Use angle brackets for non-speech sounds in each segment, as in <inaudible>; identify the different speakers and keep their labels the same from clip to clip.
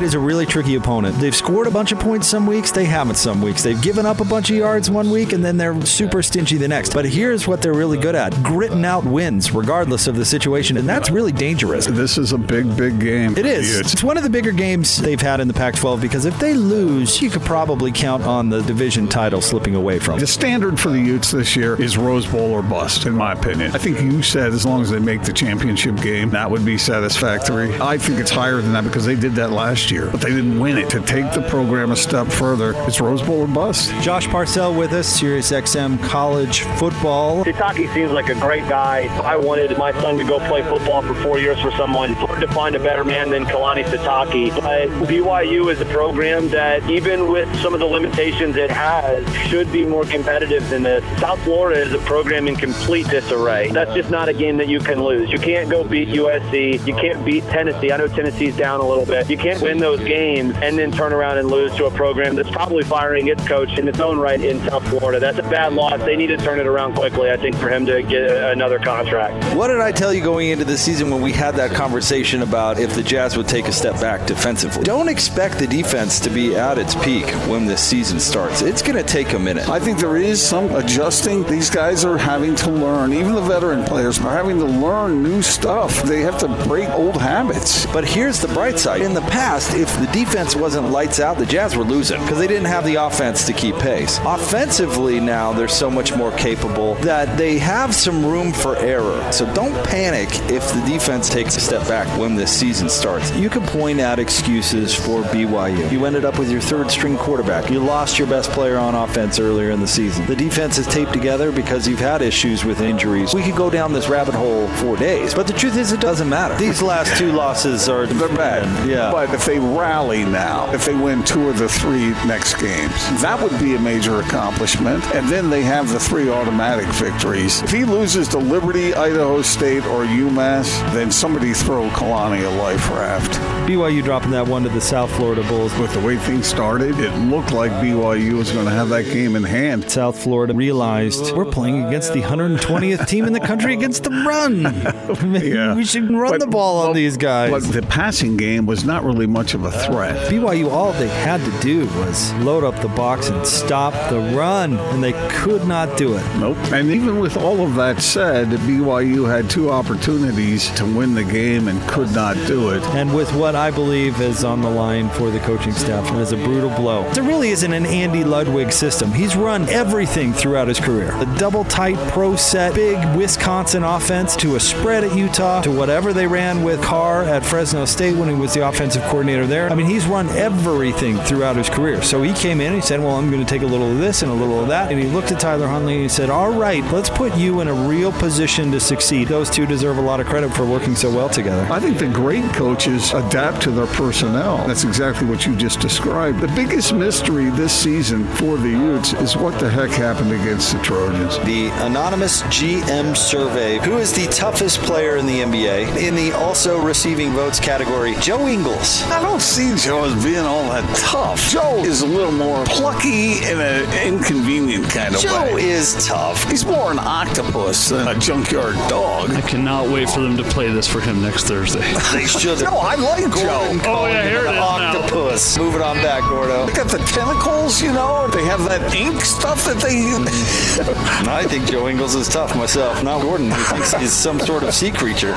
Speaker 1: State is a really tricky opponent. They've scored a bunch of points some weeks, they haven't some weeks. They've given up a bunch of yards one week, and then they're super stingy the next. But here's what they're really good at gritting out wins, regardless of the situation, and that's really dangerous.
Speaker 2: This is a big, big game.
Speaker 1: It is. It's one of the bigger games they've had in the Pac 12 because if they lose, you could probably count on the division title slipping away from them.
Speaker 2: The standard for the Utes this year is Rose Bowl or bust, in my opinion. I think you said as long as they make the championship game, that would be satisfactory. I think it's higher than that because they did that last year, but they didn't win it. To take the program a step further, it's Rose Bowl or bust.
Speaker 1: Josh Parcell with us, Sirius XM College Football.
Speaker 3: Sitake seems like a great guy. I wanted my son to go play football for four years for someone. It's hard to find a better man than Kalani Sitake. But BYU is a program that, even with some of the limitations it has, should be more competitive than this. South Florida is a program in complete disarray. That's just not a game that you can lose. You can't go beat USC. You can't beat Tennessee. I know Tennessee's down a little bit. You can't win those games and then turn around and lose to a program that's probably firing its coach in its own right in South Florida. That's a bad loss. They need to turn it around quickly, I think, for him to get another contract.
Speaker 4: What did I tell you going into the season when we had that conversation about if the Jazz would take a step back defensively? Don't expect the defense to be at its peak when this season starts. It's going to take a minute.
Speaker 2: I think there is some adjusting. These guys are having to learn, even the veteran players are having to learn new stuff. They have to break old habits.
Speaker 4: But here's the bright side. In the past, if the defense wasn't lights out, the Jazz were losing because they didn't have the offense to keep pace. Offensively, now they're so much more capable that they have some room for error. So don't panic if the defense takes a step back when this season starts. You can point out excuses for BYU. You ended up with your third string quarterback. You lost your best player on offense earlier in the season. The defense is taped together because you've had issues with injuries. We could go down this rabbit hole for days, but the truth is, it doesn't matter. These last two losses are
Speaker 2: They're bad.
Speaker 4: Yeah.
Speaker 2: But if they rally now, if they win two of the three next games, that would be a major accomplishment. And then they have the three automatic victories. If he loses to Liberty, Idaho State, or UMass, then somebody throw Kalani a life raft.
Speaker 1: BYU dropping that one to the South Florida Bulls.
Speaker 2: With the way things started, it looked like BYU was going to have that game in hand.
Speaker 1: South Florida realized we're playing against the 120th team in the country against the run. <laughs>
Speaker 2: Yeah. <laughs>
Speaker 1: we should run
Speaker 2: But-
Speaker 1: the ball on these guys.
Speaker 2: But the passing game was not really much of a threat.
Speaker 1: BYU, all they had to do was load up the box and stop the run, and they could not do it.
Speaker 2: Nope. And even with all of that said, BYU had two opportunities to win the game and could not do it.
Speaker 1: And with what I believe is on the line for the coaching staff, it is a brutal blow. There really isn't an Andy Ludwig system. He's run everything throughout his career. The double tight pro set, big Wisconsin offense to a spread at Utah, to whatever they ran with Carr at Fresno State when he was the offensive coordinator there. I mean, he's run everything throughout his career. So he came in and he said, Well, I'm going to take a little of this and a little of that. And he looked at Tyler Huntley and he said, All right, let's put you in a real position to succeed. Those two deserve a lot of credit for working so well together.
Speaker 2: I think the great coaches adapt to their personnel. That's exactly what you just described. The biggest mystery this season for the Utes is what the heck happened against the Trojans.
Speaker 4: The anonymous GM survey. Who is the toughest player in the NBA? In the also receiving votes category, Joe Ingles.
Speaker 2: I don't see Joe as being all that tough. Joe is a little more plucky in an inconvenient kind of
Speaker 4: Joe
Speaker 2: way.
Speaker 4: Joe is tough.
Speaker 2: He's more an octopus than a junkyard dog.
Speaker 5: I cannot wait for them to play this for him next Thursday. <laughs>
Speaker 4: They should <laughs>
Speaker 2: No, I like Joe.
Speaker 5: Oh, yeah, here it
Speaker 4: an
Speaker 5: is now.
Speaker 4: octopus. Moving on back, Gordo.
Speaker 2: They got the tentacles, you know. They have that ink stuff that they. <laughs>
Speaker 4: I think Joe Ingles is tough myself. Not Gordon, who thinks he's some sort of sea creature.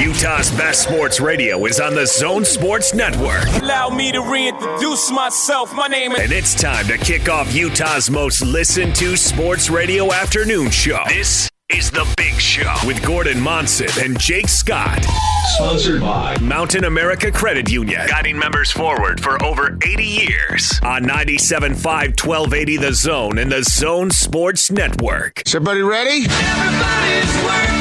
Speaker 6: Utah's best sports radio is on the Zone Sports Network.
Speaker 7: Allow me to reintroduce myself. My name is.
Speaker 6: And it's time to kick off Utah's most listened to sports radio afternoon show. This is The Big Show with Gordon Monson and Jake Scott.
Speaker 8: Sponsored by
Speaker 6: Mountain America Credit Union, guiding members forward for over 80 years on 97.5 1280 The Zone and the Zone Sports Network.
Speaker 2: Is everybody ready?
Speaker 7: Everybody's working for the weekend.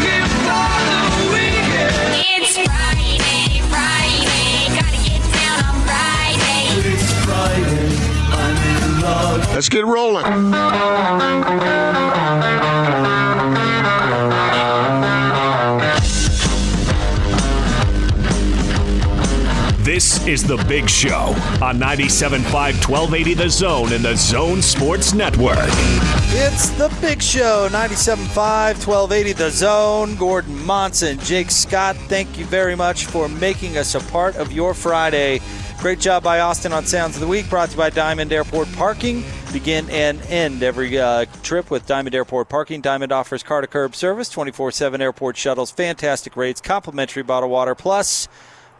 Speaker 9: It's Friday, Friday, gotta get down on Friday.
Speaker 8: It's Friday. I'm in love.
Speaker 2: Let's get rolling.
Speaker 6: This is The Big Show on 97.5 1280 The Zone and The Zone Sports Network.
Speaker 1: It's the Big Show, 97.5, 1280 The Zone. Gordon Monson, Jake Scott, thank you very much for making us a part of your Friday. Great job by Austin on Sounds of the Week, brought to you by Diamond Airport Parking. Begin and end every uh, trip with Diamond Airport Parking. Diamond offers car to curb service, 24 7 airport shuttles, fantastic rates, complimentary bottled water, plus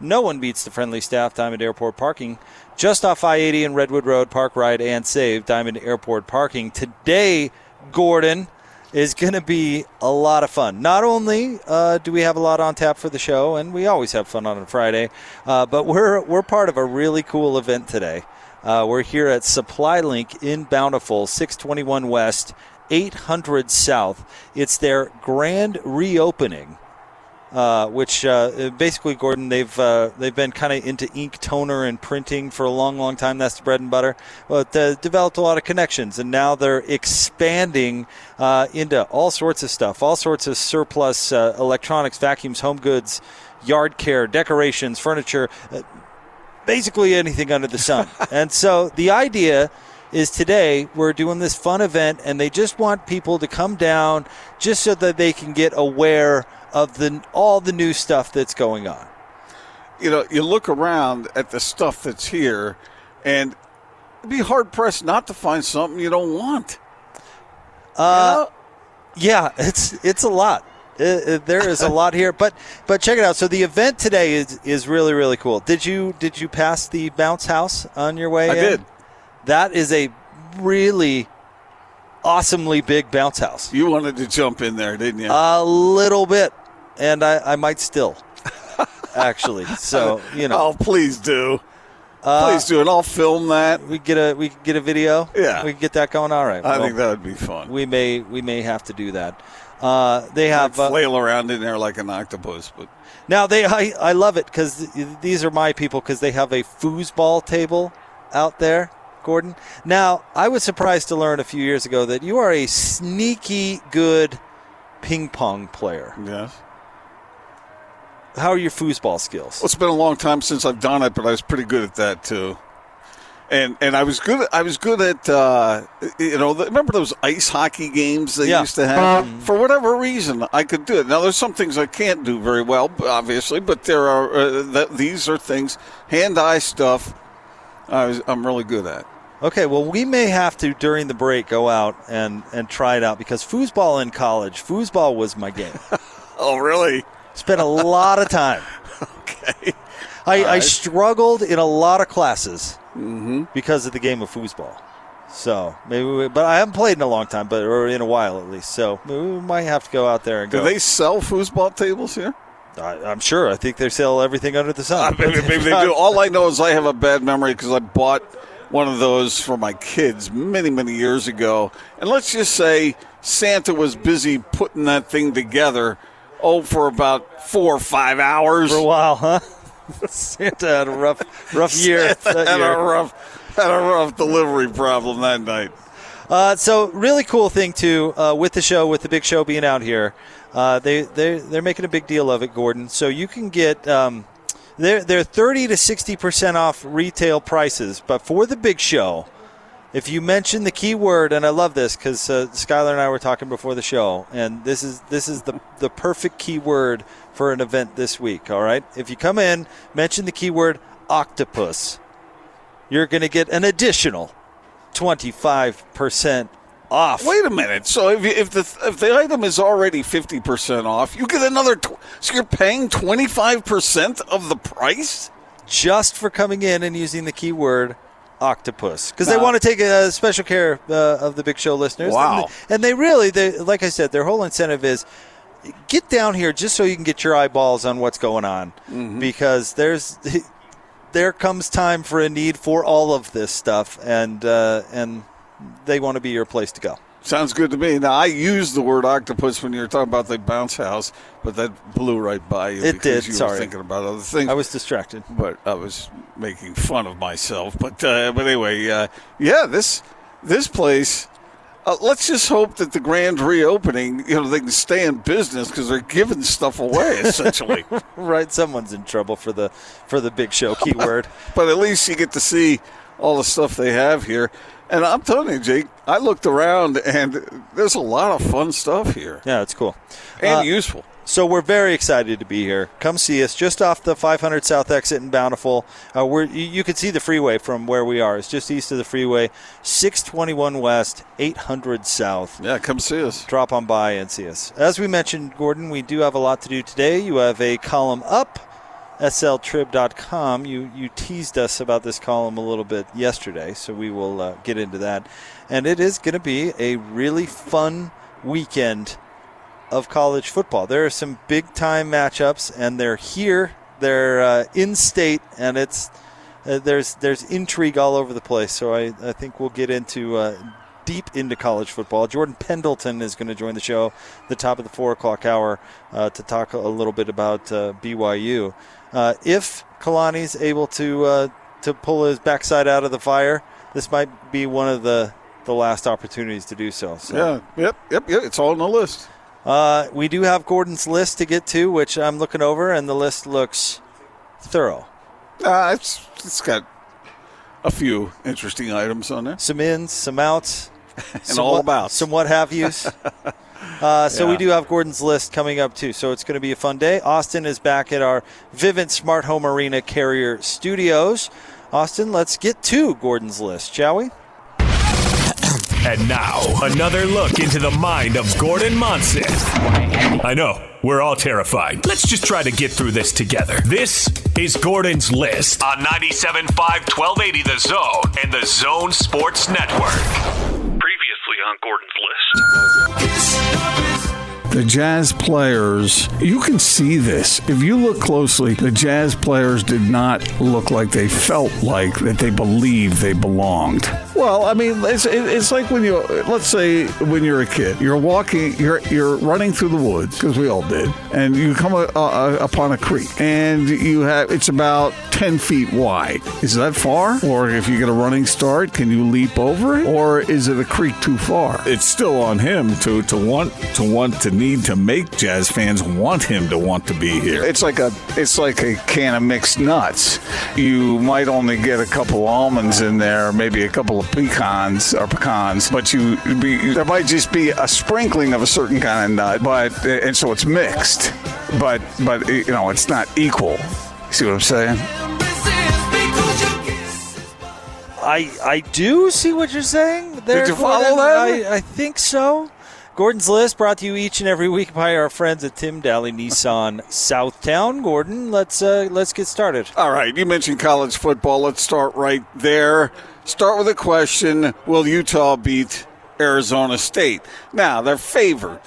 Speaker 1: no one beats the friendly staff, Diamond Airport Parking. Just off I 80 and Redwood Road, park, ride, and save. Diamond Airport Parking. Today, Gordon, is going to be a lot of fun. Not only uh, do we have a lot on tap for the show, and we always have fun on a Friday, uh, but we're, we're part of a really cool event today. Uh, we're here at Supply Link in Bountiful, 621 West, 800 South. It's their grand reopening uh, which uh, basically, Gordon, they've uh, they've been kind of into ink toner and printing for a long, long time. That's the bread and butter. But uh, developed a lot of connections, and now they're expanding uh, into all sorts of stuff, all sorts of surplus uh, electronics, vacuums, home goods, yard care, decorations, furniture, uh, basically anything under the sun. <laughs> and so the idea is today we're doing this fun event and they just want people to come down just so that they can get aware of the all the new stuff that's going on.
Speaker 2: You know, you look around at the stuff that's here, and it'd be hard pressed not to find something you don't want.
Speaker 1: Uh, yeah, it's it's a lot. It- it- there is a lot here, but but check it out. So the event today is is really really cool. Did you did you pass the bounce house on your way?
Speaker 2: I
Speaker 1: in?
Speaker 2: did.
Speaker 1: That is a really awesomely big bounce house.
Speaker 2: You wanted to jump in there, didn't you?
Speaker 1: A little bit, and I, I might still, actually. So <laughs> you know,
Speaker 2: oh, please do.
Speaker 1: Uh,
Speaker 2: please do, and I'll film that.
Speaker 1: we get a we get a video.
Speaker 2: Yeah.
Speaker 1: we get that going. All right.
Speaker 2: I
Speaker 1: well,
Speaker 2: think that would be fun.
Speaker 1: we may we may have to do that. Uh, they
Speaker 2: I'd
Speaker 1: have uh,
Speaker 2: flail around in there like an octopus, but
Speaker 1: now they I, I love it because these are my people because they have a foosball table out there. Gordon. Now, I was surprised to learn a few years ago that you are a sneaky good ping pong player.
Speaker 2: yes.
Speaker 1: How are your foosball skills?
Speaker 2: Well, it's been a long time since I've done it, but I was pretty good at that too. And and I was good. I was good at uh, you know. the- Remember those ice hockey games they
Speaker 1: Yeah.
Speaker 2: used to have? For whatever reason, I could do it. Now there's some things I can't do very well, obviously, but there are uh, th- these are things hand-eye stuff. I was, I'm really good at.
Speaker 1: Okay, well, we may have to during the break go out and, and try it out because foosball in college, foosball was my game. <laughs>
Speaker 2: Oh, really?
Speaker 1: Spent a lot of time. <laughs>
Speaker 2: Okay.
Speaker 1: I, I struggled in a lot of classes because of the game of foosball. So maybe, we, but I haven't played in a long time, but or in a while at least. So maybe we might have to go out there and
Speaker 2: Do
Speaker 1: go.
Speaker 2: they sell foosball tables here?
Speaker 1: I, I'm sure. I think they sell everything under the sun.
Speaker 2: Uh, <laughs> maybe, maybe they do. All I know is I have a bad memory because I bought one of those for my kids many, many years ago. And let's just say Santa was busy putting that thing together, oh, for about four or five hours.
Speaker 1: for a while, huh? <laughs> Santa had a rough, rough year.
Speaker 2: Santa
Speaker 1: that
Speaker 2: had
Speaker 1: year.
Speaker 2: a rough, had a rough delivery problem that night.
Speaker 1: Uh, so really cool thing too uh, with the show, with the big show being out here. Uh, they they they're making a big deal of it, Gordon. So you can get um, they're they're thirty to sixty percent off retail prices, but for the big show, if you mention the keyword, and I love this because uh, Skylar and I were talking before the show, and this is this is the the perfect keyword for an event this week. All right, if you come in, mention the keyword octopus, you're going to get an additional twenty five percent off.
Speaker 2: Wait a minute. So if, you, if the if the item is already fifty percent off, you get another. Tw- so you're paying twenty five percent of the price.
Speaker 1: just for coming in and using the keyword octopus because they want to take a special care uh, of the big show listeners.
Speaker 2: Wow.
Speaker 1: And, and they really, they, like I said, their whole incentive is get down here just so you can get your eyeballs on what's going on
Speaker 2: Mm-hmm.
Speaker 1: because there's. <laughs> There comes time for a need for all of this stuff, and uh, and they want to be your place to go.
Speaker 2: Sounds good to me. Now I used the word octopus when you were talking about the bounce house, but that blew right by you.
Speaker 1: It
Speaker 2: because
Speaker 1: did,
Speaker 2: You
Speaker 1: sorry.
Speaker 2: were thinking about other things.
Speaker 1: I was distracted.
Speaker 2: but I was making fun of myself. But uh, but anyway, uh, yeah, this this place. Uh, let's just hope that the grand reopening, you know, they can stay in business because they're giving stuff away <laughs> essentially.
Speaker 1: right, someone's in trouble for the for the big show keyword. <laughs>
Speaker 2: but at least you get to see all the stuff they have here. And I'm telling you, Jake, I looked around and there's a lot of fun stuff here
Speaker 1: yeah, it's cool.
Speaker 2: and
Speaker 1: Uh,
Speaker 2: useful.
Speaker 1: So we're very excited to be here. Come see us just off the 500 South exit in Bountiful. Uh, we're, you, you can see the freeway from where we are. It's just east of the freeway, 621 West, 800 South.
Speaker 2: Yeah, come see us.
Speaker 1: Drop on by and see us. As we mentioned, Gordon, we do have a lot to do today. You have a column up, sltrib.com. You you teased us about this column a little bit yesterday, so we will uh, get into that. And it is going to be a really fun weekend of college football. There are some big time matchups, and they're here. They're uh, in state, and it's uh, there's there's intrigue all over the place. So I, I think we'll get into uh, deep into college football. Jordan Pendleton is going to join the show the top of the four o'clock hour uh, to talk a little bit about uh, BYU. Uh, if Kalani's able to uh, to pull his backside out of the fire, this might be one of the the last opportunities to do so. so
Speaker 2: Yeah, yep, yep, yep. It's all on the list.
Speaker 1: uh, we do have Gordon's list to get to, which I'm looking over, and the list looks thorough.
Speaker 2: Uh, it's it's got a few interesting items on there.
Speaker 1: Some ins, some outs, <laughs>
Speaker 2: And all
Speaker 1: what,
Speaker 2: about.
Speaker 1: some what have yous. <laughs> Uh, so we do have Gordon's list coming up too. So it's going to be a fun day. Austin is back at our Vivint Smart Home Arena Carrier Studios. Austin, let's get to Gordon's list, shall we? <coughs>
Speaker 6: And now, another look into the mind of Gordon Monson. I know, we're all terrified. Let's just try to get through this together. This is Gordon's List on 97.5 1280 The Zone and the Zone Sports Network.
Speaker 10: Gordon's List.
Speaker 2: The Jazz players, you can see this. If you look closely, the Jazz players did not look like they felt like that they believed they belonged. Well, I mean, it's, it's like when you, let's say, when you're a kid, you're walking, you're you're running through the woods because we all did, and you come uh, uh, upon a creek, and you have it's about ten feet wide. Is that far? Or if you get a running start, can you leap over it? Or is it a creek too far? It's still on him to to want to want to need to make Jazz fans want him to want to be here. It's like a it's like a can of mixed nuts. You might only get a couple almonds in there, maybe a couple of pecans or pecans, but you be, there might just be a sprinkling of a certain kind of nut, but and so it's mixed, but but you know it's not equal. See what I'm saying?
Speaker 1: I I do see what you're saying. There,
Speaker 2: you follow
Speaker 1: Gordon.
Speaker 2: that?
Speaker 1: I, I think so. Gordon's list brought to you each and every week by our friends at Tim Dahle Nissan Southtown. Gordon, let's uh, let's get started.
Speaker 2: All right, you mentioned college football. Let's start right there. Start with a question Will Utah beat Arizona State? Now, they're favored.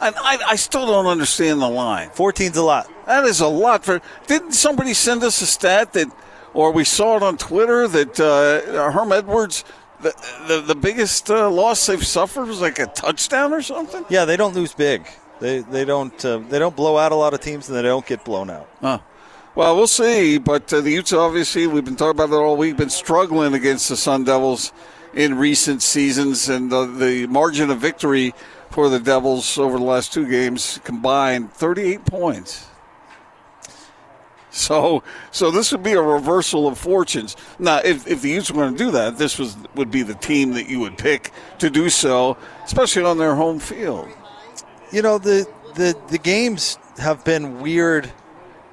Speaker 2: And I, I still don't understand the line.
Speaker 1: 14's a lot.
Speaker 2: That is a lot for. Didn't somebody send us a stat that, or we saw it on Twitter that uh, Herm Edwards, the, the, the biggest uh, loss they've suffered was like a touchdown or something?
Speaker 1: Yeah, they don't lose big. They they don't uh, they don't blow out a lot of teams and they don't get blown out.
Speaker 2: Huh. Well, we'll see. But uh, the Utes, obviously, we've been talking about it all week, been struggling against the Sun Devils in recent seasons, and the, the margin of victory for the Devils over the last two games combined 38 points. So, so this would be a reversal of fortunes. Now, if, if the Utes were going to do that, this was would be the team that you would pick to do so, especially on their home field.
Speaker 1: You know the the the games have been weird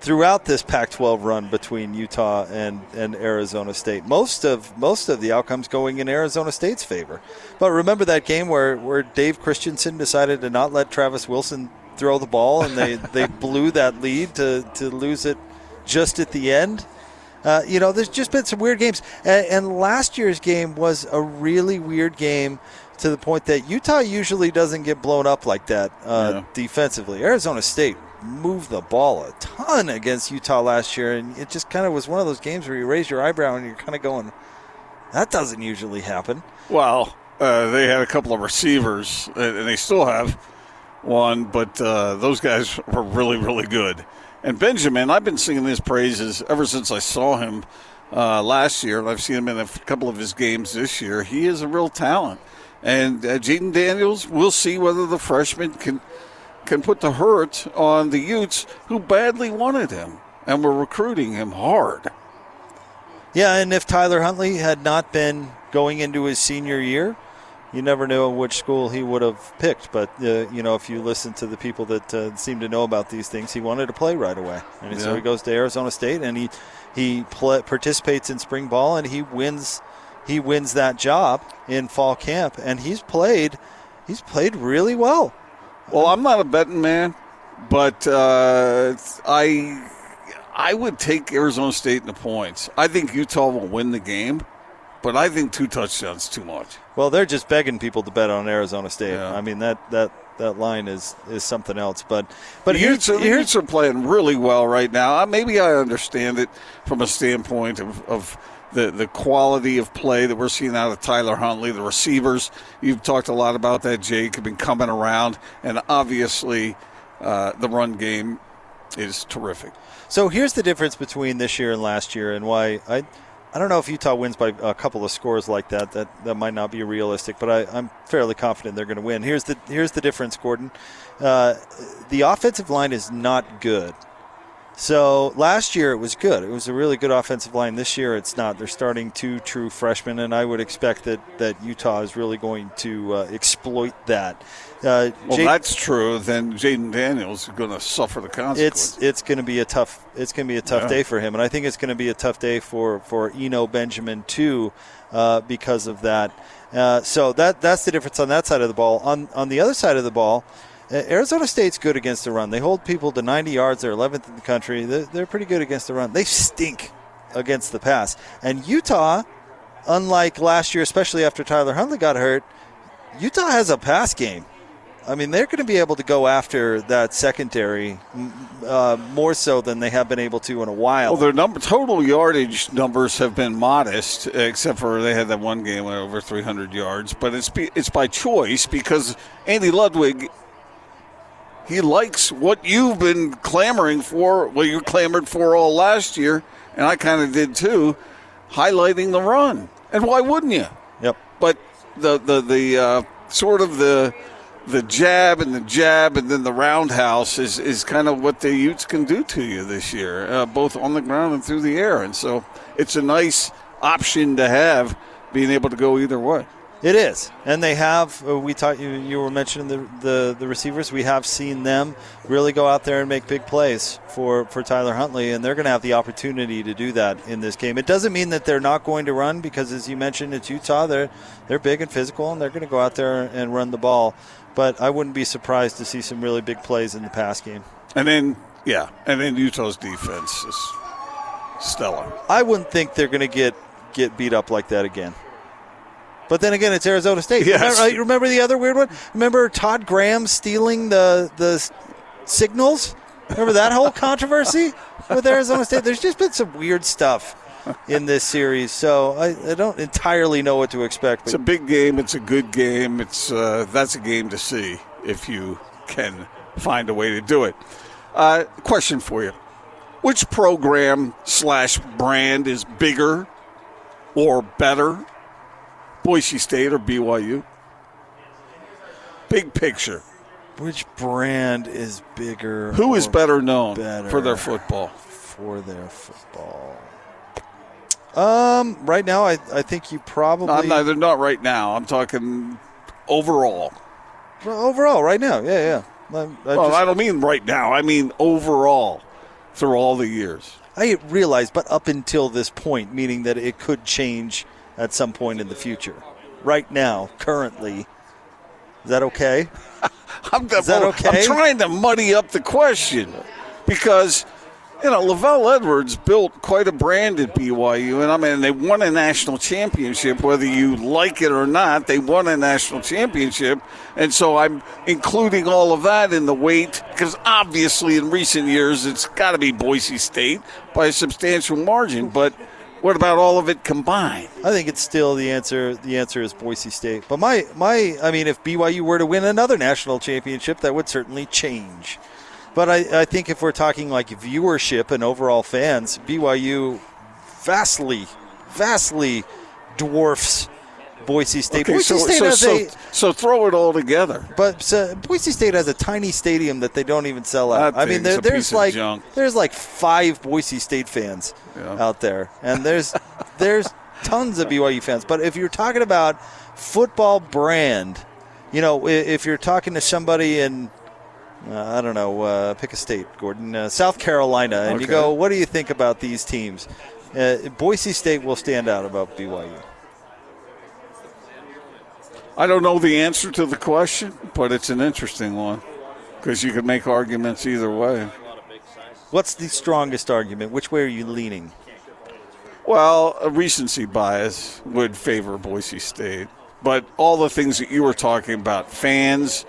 Speaker 1: throughout this Pac-12 run between Utah and, and Arizona State. Most of most of the outcomes going in Arizona State's favor. But remember that game where, where Dave Christensen decided to not let Travis Wilson throw the ball and they, they blew that lead to, to lose it just at the end. Uh, you know, there's just been some weird games. And, and last year's game was a really weird game to the point that Utah usually doesn't get blown up like that uh,
Speaker 2: Yeah.
Speaker 1: defensively. Arizona State moved the ball a ton against Utah last year, and it just kind of was one of those games where you raise your eyebrow and you're kind of going, that doesn't usually happen.
Speaker 2: Well, uh, they had a couple of receivers, and and they still have one, but uh, those guys were really, really good. And Benjamin, I've been singing his praises ever since I saw him uh, last year, and I've seen him in a couple of his games this year. He is a real talent. And uh, Jayden Daniels, we'll see whether the freshman can can put the hurt on the Utes who badly wanted him and were recruiting him hard.
Speaker 1: Yeah, and if Tyler Huntley had not been going into his senior year, you never knew which school he would have picked. But uh, you know, if you listen to the people that uh, seem to know about these things, he wanted to play right away, and so he goes to Arizona State and he he pla participates in spring ball and he wins he wins that job in fall camp, and he's played he's played really well.
Speaker 2: Well, I'm not a betting man, but uh, I I would take Arizona State in the points. I think Utah will win the game, but I think two touchdowns too much.
Speaker 1: Well, they're just begging people to bet on Arizona State. I mean that that that line is is something else. But but
Speaker 2: the
Speaker 1: here's, here's
Speaker 2: are playing really well right now. Maybe I understand it from a standpoint of, of the, the quality of play that we're seeing out of Tyler Huntley, the receivers. You've talked a lot about that, Jake, have been coming around, and obviously uh, the run game is terrific.
Speaker 1: So here's the difference between this year and last year, and why I, I don't know if Utah wins by a couple of scores like that. That that might not be realistic, but I, I'm fairly confident they're going to win. Here's the here's the difference, Gordon. Uh, the offensive line is not good. So last year it was good. It was a really good offensive line. This year it's not. They're starting two true freshmen, and I would expect that, that Utah is really going to uh, exploit that. Uh,
Speaker 2: Well,
Speaker 1: Jake-
Speaker 2: that's true. Then Jayden Daniels is going to suffer the consequences.
Speaker 1: it's it's going to be a tough it's going to be a tough
Speaker 2: Yeah.
Speaker 1: day for him, and I think it's going to be a tough day for for Eno Benjamin too, uh, because of that. Uh, so that that's the difference on that side of the ball. On on the other side of the ball, Arizona State's good against the run. They hold people to 90 yards. They're 11th in the country. They're, they're pretty good against the run. They stink against the pass. And Utah, unlike last year, especially after Tyler Huntley got hurt, Utah has a pass game. I mean, they're going to be able to go after that secondary uh, more so than they have been able to in a while.
Speaker 2: Well, their number total yardage numbers have been modest, except for they had that one game over 300 yards. But it's it's by choice because Andy Ludwig he likes what you've been clamoring for, what you clamored for all last year, and I kind of did too, highlighting the run. And why wouldn't you?
Speaker 1: Yep.
Speaker 2: But the the the uh, sort of the the jab and the jab and then the roundhouse is, is kind of what the Utes can do to you this year, uh, both on the ground and through the air. And so it's a nice option to have, being able to go either way.
Speaker 1: It is, and they have. Uh, we taught you. You were mentioning the, the the receivers. We have seen them really go out there and make big plays for for Tyler Huntley, and they're going to have the opportunity to do that in this game. It doesn't mean that they're not going to run because, as you mentioned, it's Utah. They're they're big and physical, and they're going to go out there and run the ball. But I wouldn't be surprised to see some really big plays in the pass game.
Speaker 2: And then, yeah, and then Utah's defense is stellar.
Speaker 1: I wouldn't think they're going to get get beat up like that again. But then again, it's Arizona State.
Speaker 2: Yes.
Speaker 1: Remember, remember the other weird one? Remember Todd Graham stealing the the signals? Remember that whole controversy with Arizona State? There's just been some weird stuff in this series, so I, I don't entirely know what to expect.
Speaker 2: It's a big game. It's a good game. It's uh, that's a game to see if you can find a way to do it. Uh, question for you: Which program slash brand is bigger or better, Boise State or BYU? Big picture.
Speaker 1: Which brand is bigger?
Speaker 2: Who is better known
Speaker 1: better
Speaker 2: for their football?
Speaker 1: For their football. Um, right now, I, I think you probably
Speaker 2: No, I'm not, they're not right now. I'm talking overall.
Speaker 1: Well, overall, right now, yeah, yeah. I, I,
Speaker 2: well,
Speaker 1: just-
Speaker 2: I don't mean right now. I mean overall through all the years.
Speaker 1: I realize, but up until this point, meaning that it could change at some point in the future. Right now, currently, is that okay? <laughs>
Speaker 2: I'm,
Speaker 1: Is that okay?
Speaker 2: I'm trying to muddy up the question because you know LaVell Edwards built quite a brand at BYU, and I mean they won a national championship. Whether you like it or not, they won a national championship, and so I'm including all of that in the weight because obviously in recent years it's got to be Boise State by a substantial margin, but. What about all of it combined?
Speaker 1: I think it's still the answer. The answer is Boise State. But my my, I mean, if BYU were to win another national championship, that would certainly change. But I, I think if we're talking like viewership and overall fans, BYU vastly, vastly dwarfs Boise State.
Speaker 2: Okay,
Speaker 1: Boise
Speaker 2: so,
Speaker 1: State
Speaker 2: so,
Speaker 1: has
Speaker 2: so,
Speaker 1: a,
Speaker 2: so throw it all together.
Speaker 1: but uh, Boise State has a tiny stadium that they don't even sell out. I mean, there, there's like there's like five Boise State fans
Speaker 2: Yeah.
Speaker 1: out there, and there's there's tons of BYU fans. But if you're talking about football brand, you know, if you're talking to somebody in uh, I don't know, uh, pick a state, Gordon, uh, South Carolina, and you go, what do you think about these teams? Uh, Boise State will stand out about BYU.
Speaker 2: I don't know the answer to the question, but it's an interesting one because you could make arguments either way.
Speaker 1: What's the strongest argument? Which way are you leaning?
Speaker 2: Well, a recency bias would favor Boise State, but all the things that you were talking about, fans,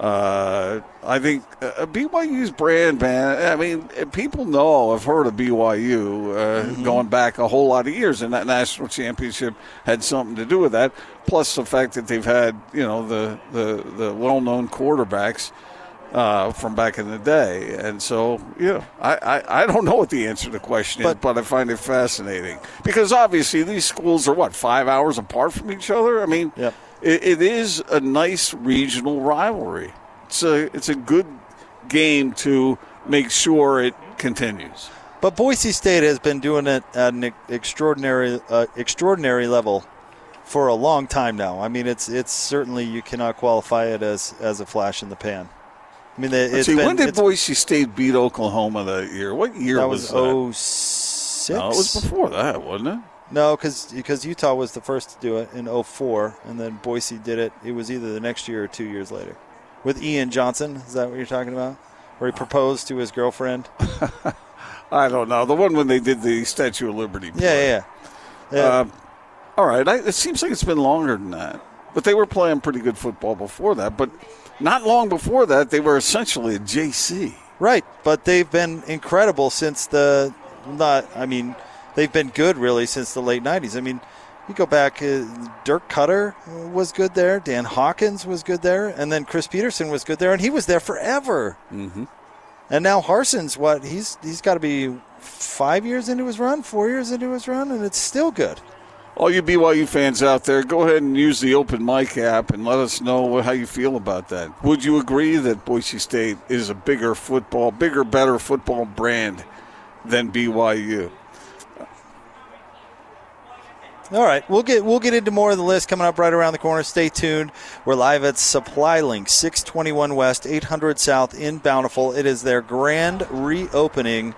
Speaker 2: uh, I think uh, BYU's brand, man. I mean, people know. I've heard of BYU uh, going back a whole lot of years, and that national championship had something to do with that. Plus the fact that they've had, you know, the the, the well-known quarterbacks uh, from back in the day. And so, yeah, I, I, I don't know what the answer to the question is,
Speaker 1: But-
Speaker 2: but I find it fascinating because obviously these schools are what five hours apart from each other. I mean, it, it is a nice regional rivalry. It's a it's a good game to make sure it continues.
Speaker 1: But Boise State has been doing it at an extraordinary, uh, extraordinary level for a long time now. I mean, it's it's certainly you cannot qualify it as as a flash in the pan. I mean, it's
Speaker 2: see,
Speaker 1: been
Speaker 2: when did Boise State beat Oklahoma that year? What year
Speaker 1: that
Speaker 2: was,
Speaker 1: was
Speaker 2: that?
Speaker 1: 06?
Speaker 2: No, it was before that, wasn't it?
Speaker 1: No, because Utah was the first to do it in 04, and then Boise did it. It was either the next year or two years later. With Ian Johnson, is that what you're talking about? Where he proposed to his girlfriend? <laughs>
Speaker 2: I don't know. The one when they did the Statue of Liberty.
Speaker 1: Yeah, yeah, yeah. Yeah.
Speaker 2: Uh, all right. I, it seems like it's been longer than that. But they were playing pretty good football before that. But not long before that, they were essentially a JC.
Speaker 1: Right, but they've been incredible since the not. I mean, they've been good really since the late '90s. I mean, you go back. Uh, Dirk Koetter was good there. Dan Hawkins was good there, and then Chris Petersen was good there, and he was there forever.
Speaker 2: Mm-hmm.
Speaker 1: And now Harsin's what? He's he's got to be five years into his run, four years into his run, and it's still good.
Speaker 2: All you BYU fans out there, go ahead and use the Open Mic app and let us know how you feel about that. Would you agree that Boise State is a bigger football, bigger, better football brand than BYU?
Speaker 1: All right, we'll get we'll get into more of the list coming up right around the corner. Stay tuned. We're live at Supply Link, 621 West, 800 South in Bountiful. It is their grand reopening,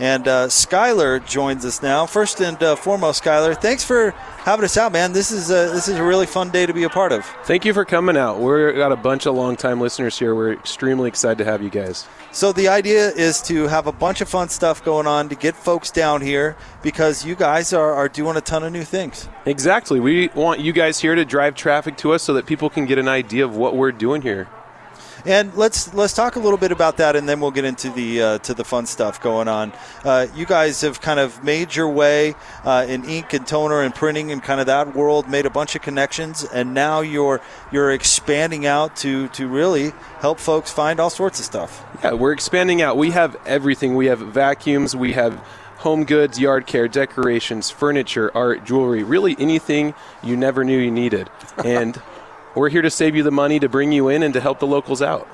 Speaker 1: and uh, Skyler joins us now. First and uh, foremost, Skyler, thanks for having us out, man. This is a, this is a really fun day to be a part of.
Speaker 11: Thank you for coming out. We've got a bunch of longtime listeners here. We're extremely excited to have you guys.
Speaker 1: So the idea is to have a bunch of fun stuff going on to get folks down here because you guys are, are doing a ton of new things.
Speaker 11: Exactly. We want you guys here to drive traffic to us so that people can get an idea of what we're doing here.
Speaker 1: And let's let's talk a little bit about that, and then we'll get into the uh, to the fun stuff going on. Uh, you guys have kind of made your way uh, in ink and toner and printing and kind of that world, made a bunch of connections, and now you're you're expanding out to to really help folks find all sorts of stuff.
Speaker 11: Yeah, we're expanding out. We have everything. We have vacuums. We have home goods, yard care, decorations, furniture, art, jewelry, really anything you never knew you needed. <laughs> And we're here to save you the money, to bring you in, and to help the locals out.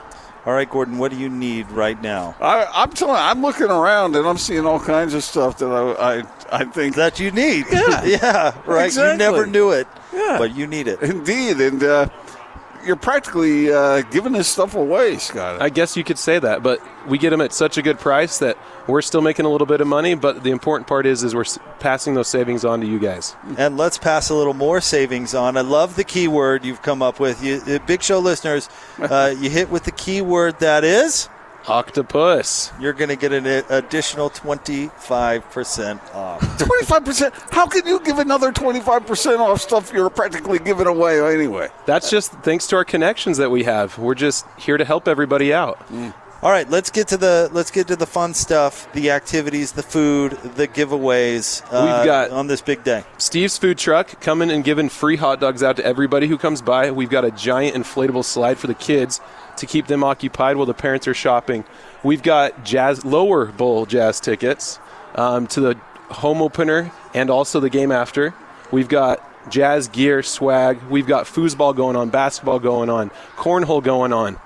Speaker 1: All right, Gordon, what do you need right now?
Speaker 2: I, I'm telling I'm looking around and I'm seeing all kinds of stuff that I, I, I think
Speaker 1: that you need.
Speaker 2: Yeah, <laughs>
Speaker 1: yeah, right.
Speaker 2: Exactly.
Speaker 1: You never knew it,
Speaker 2: Yeah.
Speaker 1: but you need it.
Speaker 2: Indeed, and uh, you're practically uh, giving this stuff away, Scott.
Speaker 11: I guess you could say that, but we get them at such a good price that we're still making a little bit of money. But the important part is, is we're passing those savings on to you guys.
Speaker 1: And let's pass a little more savings on. I love the keyword you've come up with. You, uh, Big Show listeners, <laughs> uh, you hit with the keyword that is
Speaker 11: octopus.
Speaker 1: You're going to get an additional 25% off. <laughs>
Speaker 2: Twenty-five percent. How can you give another twenty-five percent off stuff you're practically giving away anyway?
Speaker 11: That's just thanks to our connections that we have. We're just here to help everybody out.
Speaker 1: All right, let's get to the let's get to the fun stuff, the activities, the food, the giveaways. uh,
Speaker 11: We've got-
Speaker 1: on this big day.
Speaker 11: Steve's food truck coming and giving free hot dogs out to everybody who comes by. We've got a giant inflatable slide for the kids to keep them occupied while the parents are shopping. We've got jazz lower bowl jazz tickets um, to the home opener and also the game after. We've got jazz gear, swag. We've got foosball going on, basketball going on, cornhole going on.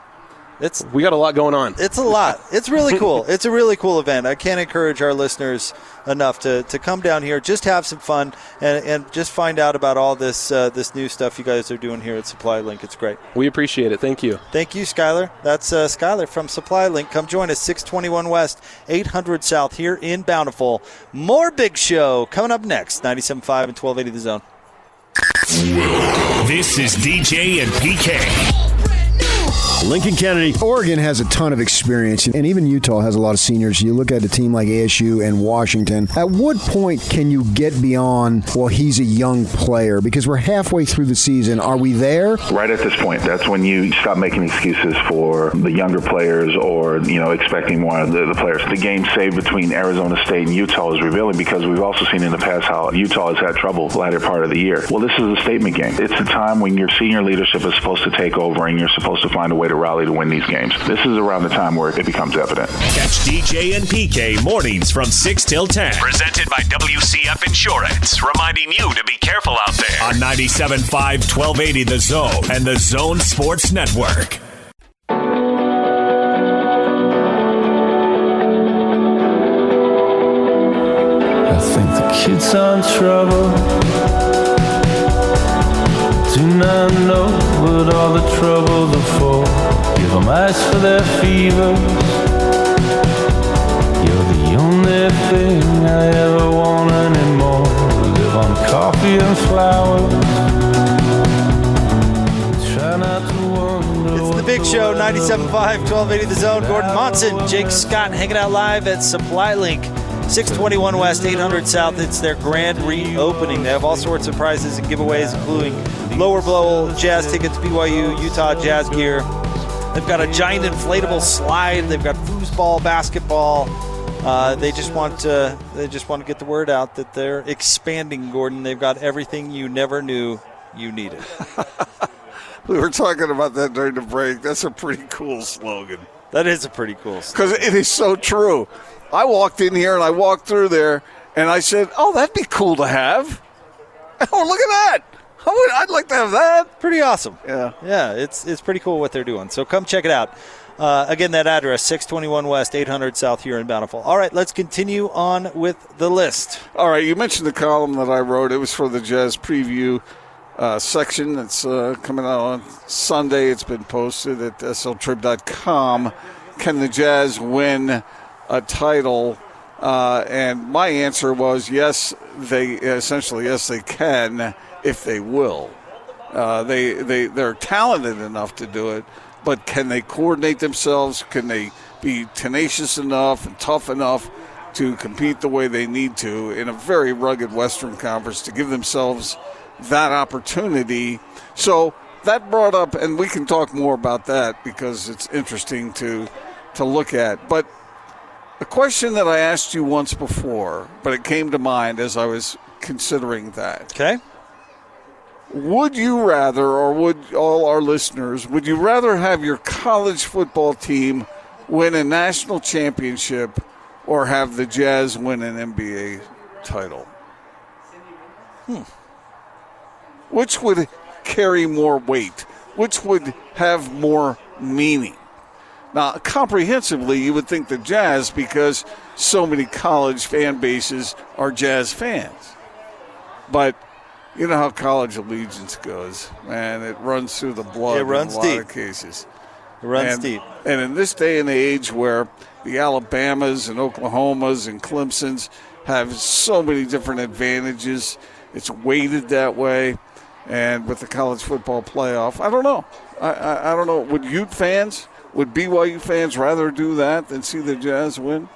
Speaker 1: It's
Speaker 11: we got a lot going on.
Speaker 1: It's a lot. It's really cool. <laughs> it's a really cool event. I can't encourage our listeners enough to, to come down here, just have some fun, and, and just find out about all this uh, this new stuff you guys are doing here at Supply Link. It's great.
Speaker 11: We appreciate it. Thank you.
Speaker 1: Thank you, Skylar. That's uh, Skylar from Supply Link. Come join us, 621 West, 800 South here in Bountiful. More Big Show coming up next, 97.5 and 1280 The Zone.
Speaker 6: This is DJ and PK.
Speaker 12: Lincoln Kennedy. Oregon has a ton of experience, and even Utah has a lot of seniors. You look at a team like ASU and Washington. At what point can you get beyond, well, he's a young player? Because we're halfway through the season. Are we there?
Speaker 13: Right at this point, that's when you stop making excuses for the younger players or, you know, expecting more of the, the players. The game saved between Arizona State and Utah is revealing because we've also seen in the past how Utah has had trouble the latter part of the year. Well, this is a statement game. It's a time when your senior leadership is supposed to take over and you're supposed to find a way to rally to win these games. This is around the time where it becomes evident.
Speaker 6: Catch DJ and PK mornings from 6 till 10. Presented by WCF Insurance, reminding you to be careful out there. On 97.5, 1280 The Zone and the Zone Sports Network.
Speaker 14: I think the kids are in trouble. Do not know what all the troubles are for. Give them ice for their fevers. You're the only thing I ever want anymore. Live on coffee and flowers. Try not to wonder.
Speaker 1: It's the Big Show, 97.5, 1280 The Zone. Gordon Monson, Jake Scott hanging out live at Supply Link. 621 West, 800 South. It's their grand reopening. They have all sorts of prizes and giveaways, including lower blow jazz tickets, BYU, Utah jazz gear. They've got a giant inflatable slide. They've got foosball, basketball. Uh, they just want to. They just want to get the word out that they're expanding. Gordon, they've got everything you never knew you needed. <laughs>
Speaker 2: We were talking about that during the break. That's a pretty cool slogan.
Speaker 1: That is a pretty cool slogan.
Speaker 2: Because it is so true. I walked in here and I walked through there and I said, "Oh, that'd be cool to have." <laughs> Oh, look at that! <laughs> I would, I'd like to have that.
Speaker 1: Pretty awesome.
Speaker 2: Yeah.
Speaker 1: Yeah, it's it's pretty cool what they're doing. So come check it out. Uh, again, that address, 621 West, 800 South here in Bountiful. All right, let's continue on with the list.
Speaker 2: All right, you mentioned the column that I wrote. It was for the Jazz preview uh, section. It's uh, coming out on Sunday. It's been posted at sltrib.com. Can the Jazz win a title? Uh, and my answer was yes. They essentially yes they can if they will. Uh, they they they're talented enough to do it, but can they coordinate themselves? Can they be tenacious enough and tough enough to compete the way they need to in a very rugged Western Conference to give themselves that opportunity? So that brought up, and we can talk more about that because it's interesting to to look at. But a question that I asked you once before, but it came to mind as I was considering that.
Speaker 1: Okay.
Speaker 2: Would you rather, or would all our listeners, would you rather have your college football team win a national championship or have the Jazz win an NBA title? Hmm. Which would carry more weight? Which would have more meaning? Now, comprehensively, you would think the Jazz because so many college fan bases are Jazz fans. But you know how college allegiance goes, man. It runs through the blood
Speaker 1: It runs
Speaker 2: in a lot
Speaker 1: deep.
Speaker 2: of cases.
Speaker 1: It runs
Speaker 2: and,
Speaker 1: deep.
Speaker 2: And in this day and age where the Alabamas and Oklahomas and Clemsons have so many different advantages, it's weighted that way. And with the college football playoff, I don't know. I, I, I don't know. Would Ute fans, would BYU fans rather do that than see the Jazz win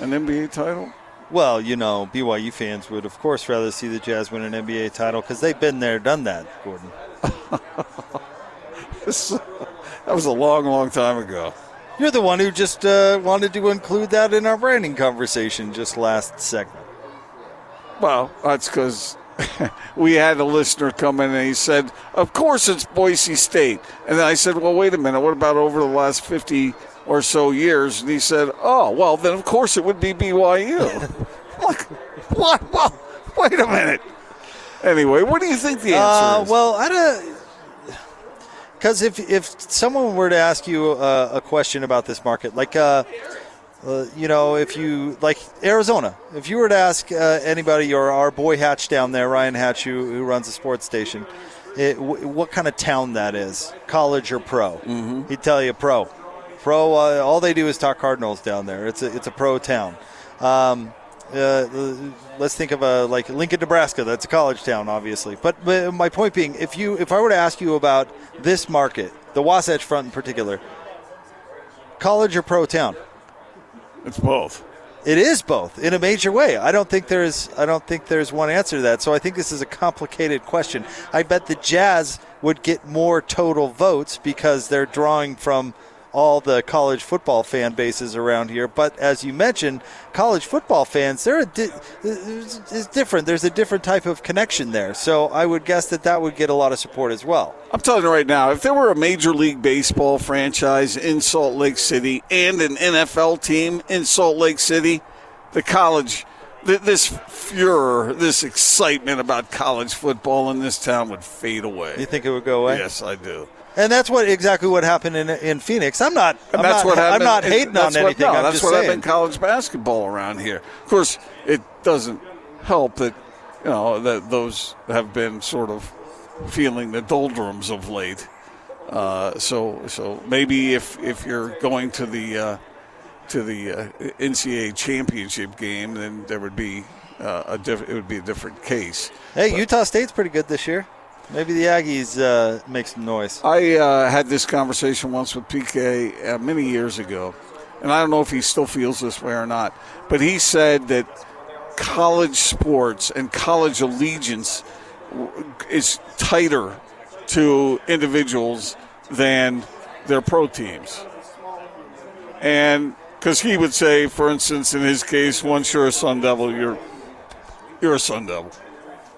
Speaker 2: an NBA title?
Speaker 1: Well, you know, BYU fans would, of course, rather see the Jazz win an NBA title because they've been there, done that, Gordon. <laughs>
Speaker 2: that was a long, long time ago.
Speaker 1: You're the one who just uh, wanted to include that in our branding conversation just last segment.
Speaker 2: Well, that's because <laughs> we had a listener come in and he said, Of course it's Boise State. And then I said, Well, wait a minute. What about over the last 50 or so years? And he said, Oh, well, then of course it would be BYU. <laughs> Like, what? Well, wait a minute. Anyway, what do you think the answer
Speaker 1: Uh,
Speaker 2: is?
Speaker 1: well, I don't. Because if if someone were to ask you uh, a question about this market, like uh, uh, you know, if you like Arizona, if you were to ask uh, anybody or our boy Hatch down there, Ryan Hatch, who, who runs a sports station, it, w- what kind of town that is, college or pro, mm-hmm. he'd tell you pro. Pro. Uh, all they do is talk Cardinals down there. It's a it's a pro town. Um, uh, let's think of a like Lincoln, Nebraska. That's a college town, obviously. But, but my point being, if you if I were to ask you about this market, the Wasatch Front in particular, college or pro town,
Speaker 2: it's both.
Speaker 1: It is both in a major way. I don't think there's I don't think there's one answer to that. So I think this is a complicated question. I bet the Jazz would get more total votes because they're drawing from all the college football fan bases around here. But as you mentioned, college football fans, they're a di- it's different. There's a different type of connection there. So I would guess that that would get a lot of support as well.
Speaker 2: I'm telling you right now, if there were a Major League Baseball franchise in Salt Lake City and an NFL team in Salt Lake City, the college, this furor, this excitement about college football in this town would fade away.
Speaker 1: You think it would go away?
Speaker 2: Yes, I do.
Speaker 1: And that's what exactly what happened in in Phoenix. I'm not. I'm
Speaker 2: that's
Speaker 1: not,
Speaker 2: what happened.
Speaker 1: I'm not hating on
Speaker 2: what-
Speaker 1: anything.
Speaker 2: no,
Speaker 1: I'm
Speaker 2: that's what
Speaker 1: saying.
Speaker 2: happened in college basketball around here. Of course, it doesn't help that you know that those have been sort of feeling the doldrums of late. Uh, so so maybe if if you're going to the uh, to the uh, NCAA championship game, then there would be uh, a diff- it would be a different case.
Speaker 1: Hey, Utah State's pretty good this year. Maybe the Aggies uh, make some noise.
Speaker 2: I uh, had this conversation once with PK uh, many years ago, and I don't know if he still feels this way or not, but he said that college sports and college allegiance is tighter to individuals than their pro teams. And because he would say, for instance, in his case, once you're a Sun Devil, you're you're a Sun Devil.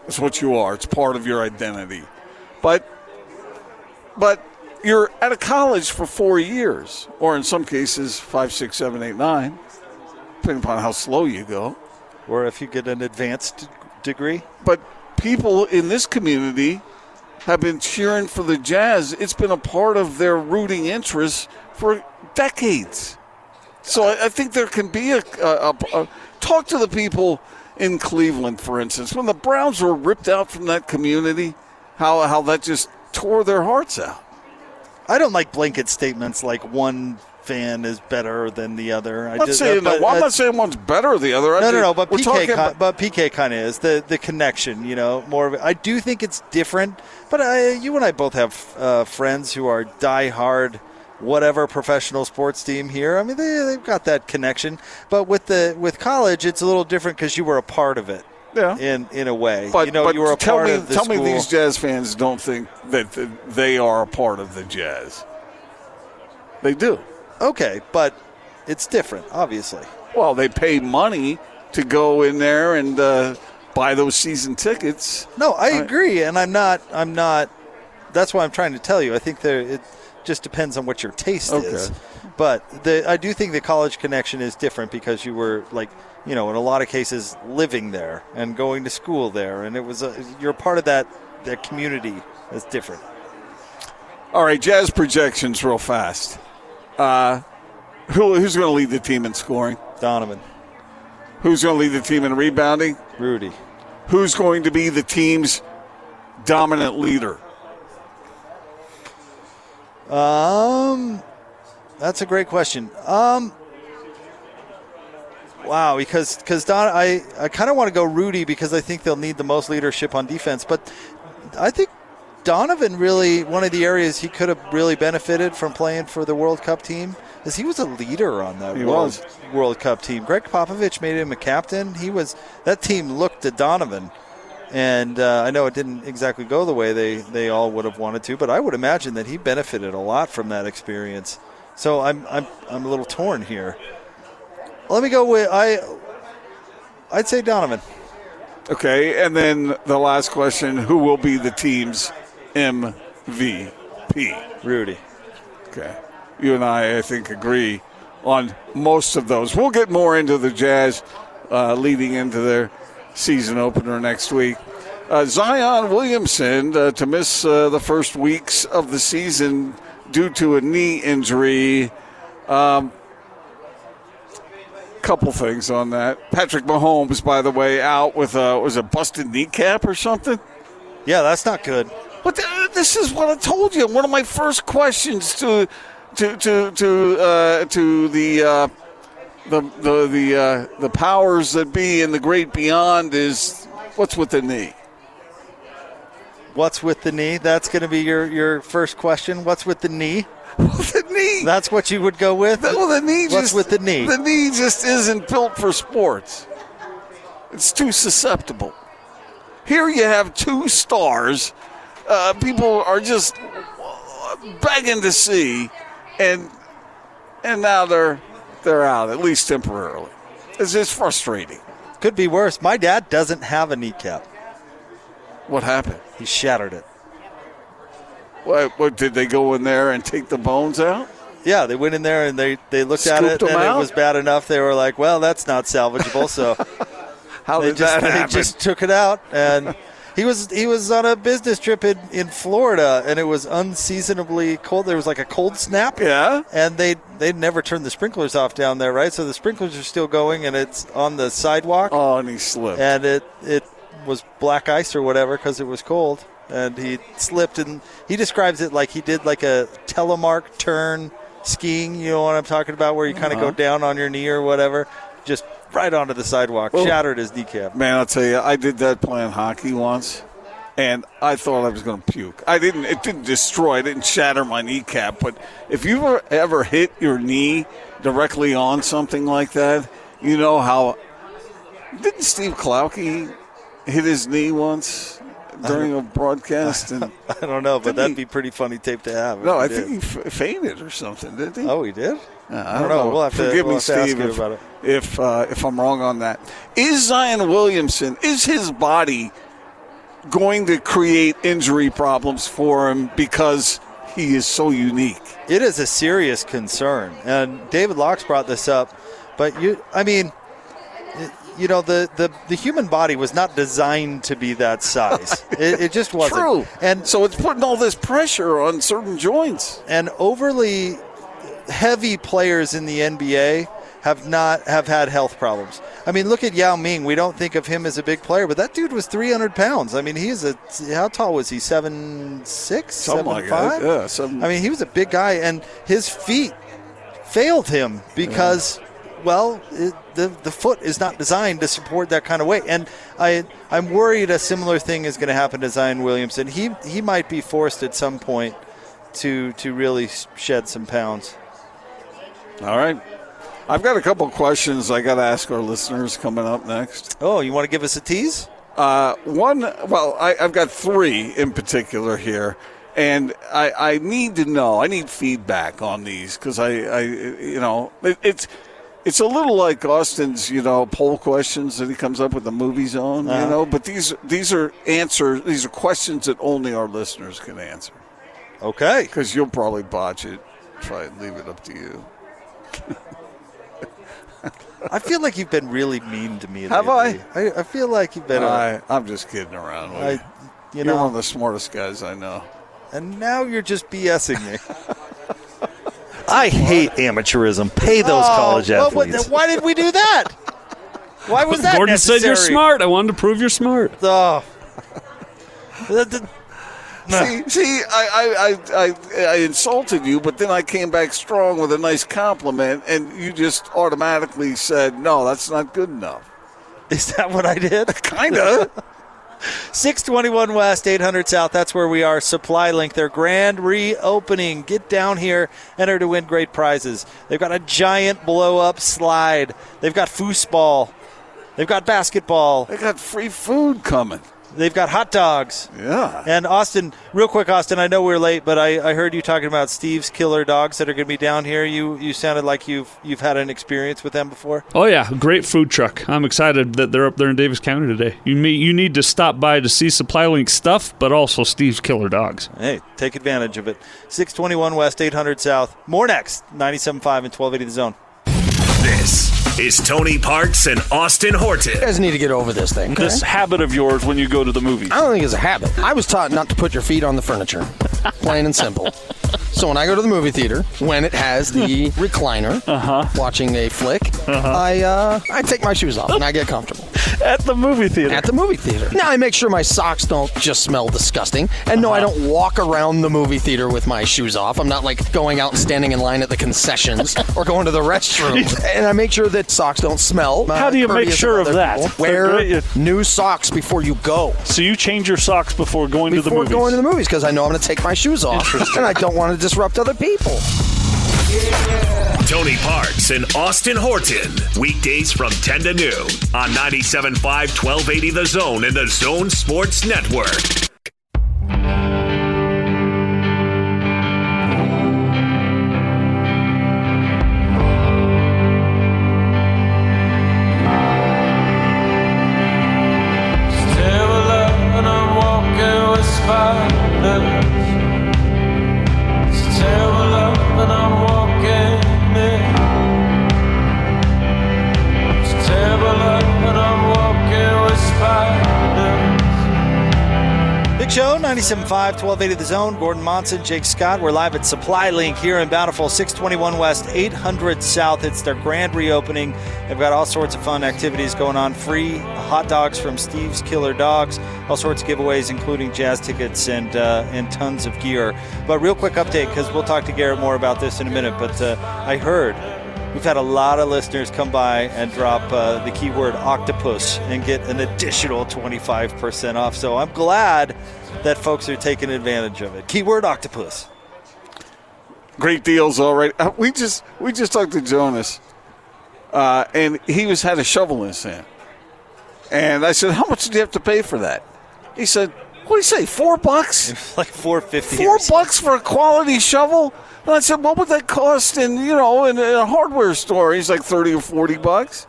Speaker 2: That's what you are. It's part of your identity. But but you're at a college for four years, or in some cases, five, six, seven, eight, nine, depending upon how slow you go.
Speaker 1: Or if you get an advanced degree.
Speaker 2: But people in this community have been cheering for the Jazz. It's been a part of their rooting interest for decades. So I, I think there can be a, a, a, a talk to the people in Cleveland, for instance, when the Browns were ripped out from that community, how how that just tore their hearts out.
Speaker 1: I don't like blanket statements like one fan is better than the other. I
Speaker 2: I'm not
Speaker 1: just-
Speaker 2: saying. I'm not saying one's better than the other. I
Speaker 1: No, no, no. But PK,
Speaker 2: talking
Speaker 1: ki-
Speaker 2: about-
Speaker 1: but PK kind of is the the connection. You know, more of it. I do think it's different. But I, you and I both have uh, friends who are diehard, whatever professional sports team here. I mean, they they've got that connection. But with the with college, it's a little different because you were a part of it.
Speaker 2: Yeah.
Speaker 1: In in a way,
Speaker 2: But,
Speaker 1: you know,
Speaker 2: but
Speaker 1: you were a
Speaker 2: tell
Speaker 1: part
Speaker 2: me,
Speaker 1: of the
Speaker 2: tell
Speaker 1: school.
Speaker 2: me these Jazz fans don't think that they are a part of the Jazz. They do.
Speaker 1: Okay, but it's different, obviously.
Speaker 2: Well, they pay money to go in there and uh, buy those season tickets.
Speaker 1: No, I agree, and I'm not. I'm not. That's why I'm trying to tell you. I think there. It just depends on what your taste
Speaker 2: Okay.
Speaker 1: is. But the I do think the college connection is different because you were like, you know, in a lot of cases living there and going to school there, and it was a, you're part of that that community. That's different.
Speaker 2: All right, Jazz projections real fast. Uh, who, who's going to lead the team in scoring?
Speaker 1: Donovan.
Speaker 2: Who's going to lead the team in rebounding?
Speaker 1: Rudy.
Speaker 2: Who's going to be the team's dominant leader?
Speaker 1: Um, that's a great question. Um, wow, because because Don, I I kind of want to go Rudy because I think they'll need the most leadership on defense, but I think Donovan really one of the areas he could have really benefited from playing for the World Cup team is he was a leader on that
Speaker 2: He
Speaker 1: World,
Speaker 2: was.
Speaker 1: World Cup team. Gregg Popovich made him a captain. He was that team looked to Donovan. And uh, I know it didn't exactly go the way they, they all would have wanted to, but I would imagine that he benefited a lot from that experience. So I'm I'm I'm a little torn here. Let me go with I. I'd say Donovan.
Speaker 2: Okay, and then the last question: Who will be the team's MVP?
Speaker 1: Rudy.
Speaker 2: Okay, you and I, I think, agree on most of those. We'll get more into the Jazz uh, leading into their season opener next week. Uh, Zion Williamson uh, to miss uh, the first weeks of the season due to a knee injury. Um, couple things on that. Patrick Mahomes, by the way, out with a was a busted kneecap or something.
Speaker 1: Yeah, that's not good.
Speaker 2: But th- this is what I told you. One of my first questions to to to to uh, to the uh, the the the uh, the powers that be in the great beyond is what's with the knee.
Speaker 1: What's with the knee? That's going to be your, your first question. What's with the knee? <laughs>
Speaker 2: the knee.
Speaker 1: That's what you would go with.
Speaker 2: Well, the knee.
Speaker 1: What's
Speaker 2: just,
Speaker 1: with the knee?
Speaker 2: The knee just isn't built for sports. It's too susceptible. Here you have two stars. Uh, people are just begging to see, and and now they're they're out at least temporarily. It's just frustrating.
Speaker 1: Could be worse. My dad doesn't have a kneecap.
Speaker 2: What happened?
Speaker 1: He shattered it.
Speaker 2: What, what did they go in there and take the bones out?
Speaker 1: Yeah, they went in there and they, they looked at it and
Speaker 2: out?
Speaker 1: it was bad enough. They were like, "Well, that's not salvageable." So <laughs>
Speaker 2: How
Speaker 1: they
Speaker 2: did
Speaker 1: just
Speaker 2: that
Speaker 1: they just took it out and he was he was on a business trip in, in Florida and it was unseasonably cold. There was like a cold snap.
Speaker 2: Yeah.
Speaker 1: And they they'd never turned the sprinklers off down there, right? So the sprinklers are still going and it's on the sidewalk.
Speaker 2: Oh, and he slipped.
Speaker 1: And it it was black ice or whatever because it was cold. And he slipped and he describes it like he did like a telemark turn skiing. You know what I'm talking about, where you kind of
Speaker 2: Uh-huh.
Speaker 1: go down on your knee or whatever, just right onto the sidewalk,
Speaker 2: Well-
Speaker 1: shattered his kneecap.
Speaker 2: Man, I'll tell you, I did that playing hockey once, and I thought I was going to puke. I didn't. It didn't destroy. It didn't shatter my kneecap. But if you ever ever hit your knee directly on something like that, you know how. Didn't Steve Klauke hit his knee once during a broadcast? And <laughs>
Speaker 1: I don't know, but that'd
Speaker 2: he-
Speaker 1: be pretty funny tape to have.
Speaker 2: no, I
Speaker 1: he
Speaker 2: think
Speaker 1: did.
Speaker 2: he f- fainted or something. Didn't he?
Speaker 1: Oh, he did.
Speaker 2: Yeah,
Speaker 1: I don't know. We'll have to-
Speaker 2: Forgive
Speaker 1: we'll
Speaker 2: me,
Speaker 1: to ask
Speaker 2: Steve, if,
Speaker 1: about it.
Speaker 2: if uh, if I'm wrong on that. Is Zion Williamson is his body going to create injury problems for him because he is so unique?
Speaker 1: It is a serious concern, and David Locke brought this up. But you, I mean, you know, the the, the human body was not designed to be that size. <laughs> it, it just wasn't.
Speaker 2: True.
Speaker 1: And
Speaker 2: so it's putting all this pressure on certain joints.
Speaker 1: and overly heavy players in the NBA have not have had health problems. I mean, look at Yao Ming. We don't think of him as a big player, but that dude was 300 pounds. I mean, he's a how tall was he? Seven six,
Speaker 2: Something
Speaker 1: seven
Speaker 2: like
Speaker 1: five.
Speaker 2: that. Yeah, seven-
Speaker 1: I mean, he was a big guy, and his feet failed him because. Well, it, the the foot is not designed to support that kind of weight, and I I'm worried a similar thing is going to happen to Zion Williamson. He he might be forced at some point to to really shed some pounds.
Speaker 2: All right. I've got a couple questions I got to ask our listeners coming up next.
Speaker 1: Oh, you want to give us a tease?
Speaker 2: Uh, one, well, I, I've got three in particular here, and I, I need to know. I need feedback on these because I, I, you know, it, it's it's a little like Austin's, you know, poll questions that he comes up with the movie zone,
Speaker 1: Uh-huh.
Speaker 2: you know. But these these are answers. These are questions that only our listeners can answer.
Speaker 1: Okay.
Speaker 2: Because you'll probably botch it Try and leave it up to you.
Speaker 1: I feel like you've been really mean to me.
Speaker 2: Have
Speaker 1: lately. I? I feel like you've been.
Speaker 2: I, I'm just kidding around. With
Speaker 1: I-
Speaker 2: you.
Speaker 1: you
Speaker 2: You're
Speaker 1: know-
Speaker 2: one of the smartest guys I know.
Speaker 1: and now you're just BSing me. <laughs> I hate amateurism. Pay those
Speaker 5: Oh,
Speaker 1: college
Speaker 5: well, what-
Speaker 1: athletes. why did we do that? Why was that
Speaker 5: Gordon said you're
Speaker 1: necessary?
Speaker 5: smart. I wanted to prove you're smart.
Speaker 1: Oh. The- the-
Speaker 2: See, see, I, I, I, I, I insulted you, but then I came back strong with a nice compliment, and you just automatically said, "No, that's not good enough."
Speaker 1: Is that what I did?
Speaker 2: Kinda. <laughs>
Speaker 1: 621 West, 800 South. That's where we are. Supply Link, their grand reopening. Get down here, enter to win great prizes. They've got a giant blow up slide. They've got foosball. They've got basketball.
Speaker 2: They got free food coming.
Speaker 1: They've got hot dogs.
Speaker 2: Yeah.
Speaker 1: And Austin, real quick, Austin, I know we're late, but I, I heard you talking about Steve's Killer Dogs that are going to be down here. You you sounded like you've you've had an experience with them before.
Speaker 5: Oh yeah, great food truck. I'm excited that they're up there in Davis County today. You me, you need to stop by to see Supply Link stuff, but also Steve's Killer Dogs.
Speaker 1: Hey, take advantage of it. 621 West, 800 South. More next. 97.5 and 1280 the zone.
Speaker 6: This is Tony Parks and Austin Horton.
Speaker 15: You guys need to get over this thing. okay?
Speaker 16: This habit of yours when you go to the movies.
Speaker 15: I don't think it's a habit. I was taught not to put your feet on the furniture. Plain and simple. So when I go to the movie theater, when it has the <laughs> recliner,
Speaker 16: Uh-huh.
Speaker 15: watching a flick, I uh, I take my shoes off and I get comfortable.
Speaker 16: At the movie theater.
Speaker 15: At the movie theater. Now I make sure my socks don't just smell disgusting, and no, I
Speaker 16: Uh-huh.
Speaker 15: don't walk around the movie theater with my shoes off. I'm not like going out and standing in line at the concessions <laughs> or going to the restroom. and I make sure that socks don't smell.
Speaker 16: How do you make sure of that?
Speaker 15: people. Wear new socks before you go.
Speaker 16: So you change your socks before going to the movies.
Speaker 15: Before going to the movies because I know I'm going to take my shoes off <laughs> and I don't want to disrupt other people.
Speaker 6: Tony Parks and Austin Horton. Weekdays from 10 to noon on 97.5 1280 The Zone and the Zone Sports Network.
Speaker 1: 97.5, 1280 The Zone. Gordon Monson, Jake Scott. We're live at Supply Link here in Bountiful, 621 West, 800 South. It's their grand reopening. They've got all sorts of fun activities going on. Free hot dogs from Steve's Killer Dogs. All sorts of giveaways, including jazz tickets and uh, and tons of gear. But real quick update, because we'll talk to Garrett more about this in a minute. But uh, I heard We've had a lot of listeners come by and drop uh, the keyword octopus and get an additional 25% off. So I'm glad that folks are taking advantage of it. Keyword octopus.
Speaker 2: Great deals already. Uh, We just we just talked to Jonas, uh, and he was had a shovel in his hand. And I said, "How much did you have to pay for that?" He said, "What do you say? Four bucks? <laughs>
Speaker 1: like four fifty.
Speaker 2: Four bucks for a quality shovel?" And I said, "What would that cost in you know in a hardware store?" He's like thirty or forty bucks.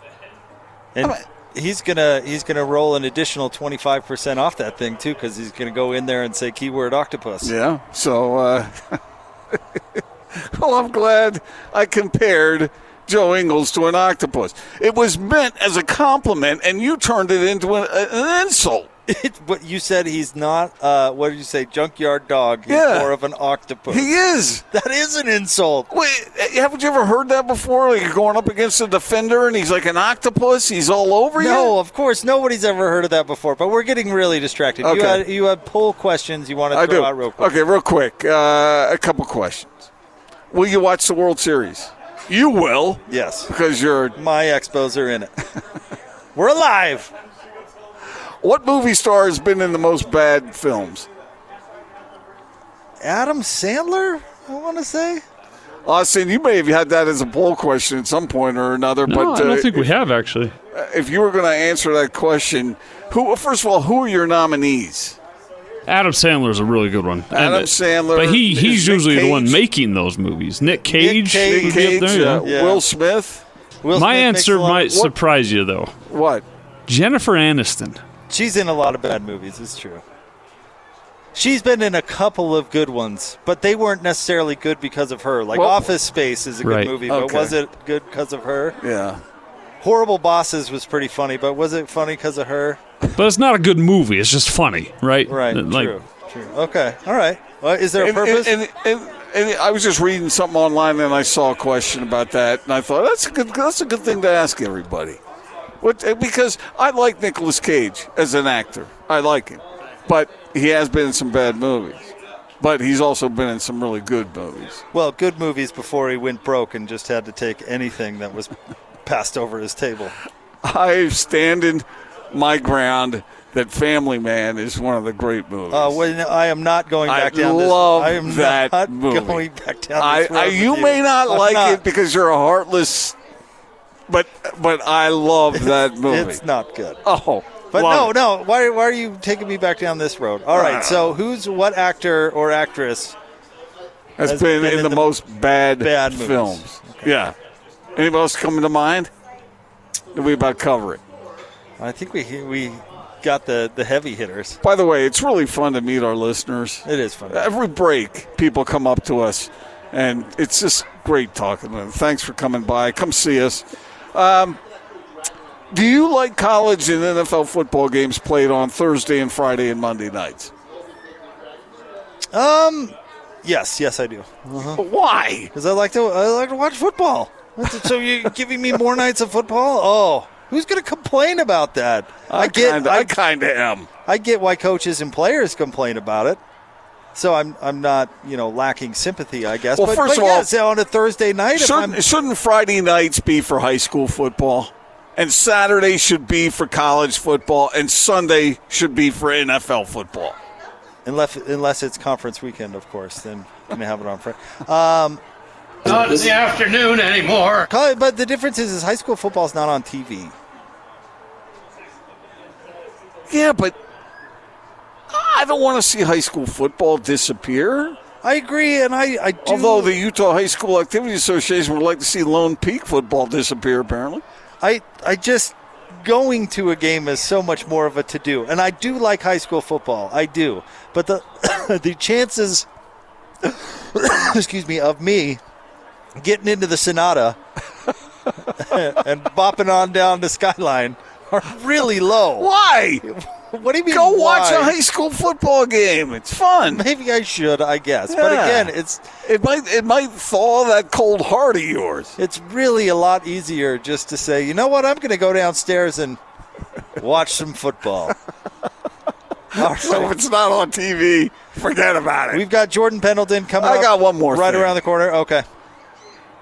Speaker 1: And he's gonna he's gonna roll an additional 25% off that thing too because he's gonna go in there and say keyword octopus.
Speaker 2: Yeah. So, uh, <laughs> well, I'm glad I compared Joe Ingles to an octopus. It was meant as a compliment, and you turned it into an, an insult. <laughs>
Speaker 1: but you said he's not. Uh, what did you say? Junkyard dog. He's
Speaker 2: Yeah.
Speaker 1: more of an octopus.
Speaker 2: He is.
Speaker 1: That is an insult.
Speaker 2: Wait, haven't you ever heard that before? Like you're going up against a defender, and he's like an octopus. He's all over you.
Speaker 1: No, of course nobody's ever heard of that before. But we're getting really distracted. You
Speaker 2: Okay.
Speaker 1: had you had poll questions you want to
Speaker 2: I
Speaker 1: throw
Speaker 2: do.
Speaker 1: out real quick.
Speaker 2: Okay, real quick. Uh, a couple questions. Will you watch the World Series? You will.
Speaker 1: Yes.
Speaker 2: Because you're
Speaker 1: my expos are in it. <laughs> We're alive.
Speaker 2: What movie star has been in the most bad films?
Speaker 1: Adam Sandler, I want to say.
Speaker 2: Austin, you may have had that as a poll question at some point or another.
Speaker 5: No,
Speaker 2: but
Speaker 5: I don't
Speaker 2: uh,
Speaker 5: think we have actually.
Speaker 2: if you were going to answer that question, who? First of all, who are your nominees?
Speaker 5: Adam Sandler is a really good one.
Speaker 2: Adam
Speaker 5: And, uh,
Speaker 2: Sandler,
Speaker 5: But he,
Speaker 2: is
Speaker 5: he's
Speaker 2: Nick
Speaker 5: usually the one making those movies. Nick Cage.
Speaker 2: Nick
Speaker 5: would be
Speaker 2: Cage,
Speaker 5: there,
Speaker 2: uh,
Speaker 5: yeah.
Speaker 2: Will Smith.
Speaker 1: Will
Speaker 5: My
Speaker 1: Smith
Speaker 5: answer might surprise you, though.
Speaker 2: What?
Speaker 5: Jennifer Aniston.
Speaker 1: She's in a lot of bad movies. It's true. She's been in a couple of good ones, but they weren't necessarily good because of her. Like
Speaker 2: Well-
Speaker 1: Office Space is a good
Speaker 5: Right.
Speaker 1: movie, but
Speaker 2: Okay.
Speaker 1: was it good because of her?
Speaker 2: Yeah.
Speaker 1: Horrible Bosses was pretty funny, but was it funny because of her?
Speaker 5: But it's not a good movie. It's just funny, right?
Speaker 1: Right.
Speaker 5: Like,
Speaker 1: true. True. Okay. All right. Well, is there a
Speaker 2: And,
Speaker 1: purpose?
Speaker 2: and, and, and, and I was just reading something online, and I saw a question about that, and I thought that's a good that's a good thing to ask everybody. What, uh, because I like Nicolas Cage as an actor, I like him, but he has been in some bad movies. But he's also been in some really good movies.
Speaker 1: well, good movies before he went broke and just had to take anything that was <laughs> passed over his table.
Speaker 2: I stand in my ground that Family Man is one of the great movies.
Speaker 1: Uh, when I am not going
Speaker 2: I
Speaker 1: back down
Speaker 2: love
Speaker 1: this. I am
Speaker 2: that
Speaker 1: not <laughs>
Speaker 2: movie.
Speaker 1: going back down
Speaker 2: I, I,
Speaker 1: with
Speaker 2: you may not
Speaker 1: I'm
Speaker 2: like
Speaker 1: not.
Speaker 2: it because you're a heartless, but but I love that movie.
Speaker 1: It's not good.
Speaker 2: Oh,
Speaker 1: But no,
Speaker 2: it.
Speaker 1: no. Why, why are you taking me back down this road? All right. So ah. who's what actor or actress
Speaker 2: has,
Speaker 1: has
Speaker 2: been,
Speaker 1: been
Speaker 2: in,
Speaker 1: in
Speaker 2: the,
Speaker 1: the
Speaker 2: most bad,
Speaker 1: bad
Speaker 2: films. Yeah. Anybody else coming to mind? Did we about cover it?
Speaker 1: I think we we got the the heavy hitters.
Speaker 2: By the way, it's really fun to meet our listeners.
Speaker 1: It is fun.
Speaker 2: Every break, people come up to us, and it's just great talking to them. Thanks for coming by. Come see us. Um, do you like college and NFL football games played on Thursday and Friday and Monday nights?
Speaker 1: Um, yes, yes, I do. Uh-huh.
Speaker 2: Why?
Speaker 1: Because I like to I like to watch football. So you're <laughs> giving me more nights of football? Oh, who's going to complain about that?
Speaker 2: I kinda- I kinda am.
Speaker 1: I get why coaches and players complain about it. So I'm I'm not you know lacking sympathy, I guess.
Speaker 2: Well,
Speaker 1: but,
Speaker 2: first
Speaker 1: but
Speaker 2: of all,
Speaker 1: on a Thursday night,
Speaker 2: Shouldn't, shouldn't Friday nights be for high school football? And Saturday should be for college football, and Sunday should be for NFL football.
Speaker 1: unless unless it's conference weekend, of course, then you can have it on Friday. Um,
Speaker 17: Not in the afternoon anymore.
Speaker 1: Call- But the difference is, is high school football is not on TV.
Speaker 2: Yeah, but I don't want to see high school football disappear.
Speaker 1: I agree, and I, I do.
Speaker 2: Although the Utah High School Activity Association would like to see Lone Peak football disappear, apparently.
Speaker 1: I I just going to a game is so much more of a to do, and I do like high school football. I do, but the <coughs> the chances, <coughs> excuse me, of me getting into the Sonata <laughs> and bopping on down the skyline are really low.
Speaker 2: Why? <laughs>
Speaker 1: What do you mean?
Speaker 2: Go watch
Speaker 1: why?
Speaker 2: a high school football game. It's fun.
Speaker 1: Maybe I should. I guess, but again, it's
Speaker 2: it might it might thaw that cold heart of yours.
Speaker 1: It's really a lot easier just to say, you know what, I'm going to go downstairs and watch some football. <laughs> All
Speaker 2: So if it's not on TV, forget about it.
Speaker 1: We've got Jordan Pendleton coming
Speaker 2: I
Speaker 1: up
Speaker 2: got one more
Speaker 1: right
Speaker 2: thing.
Speaker 1: around the corner. Okay.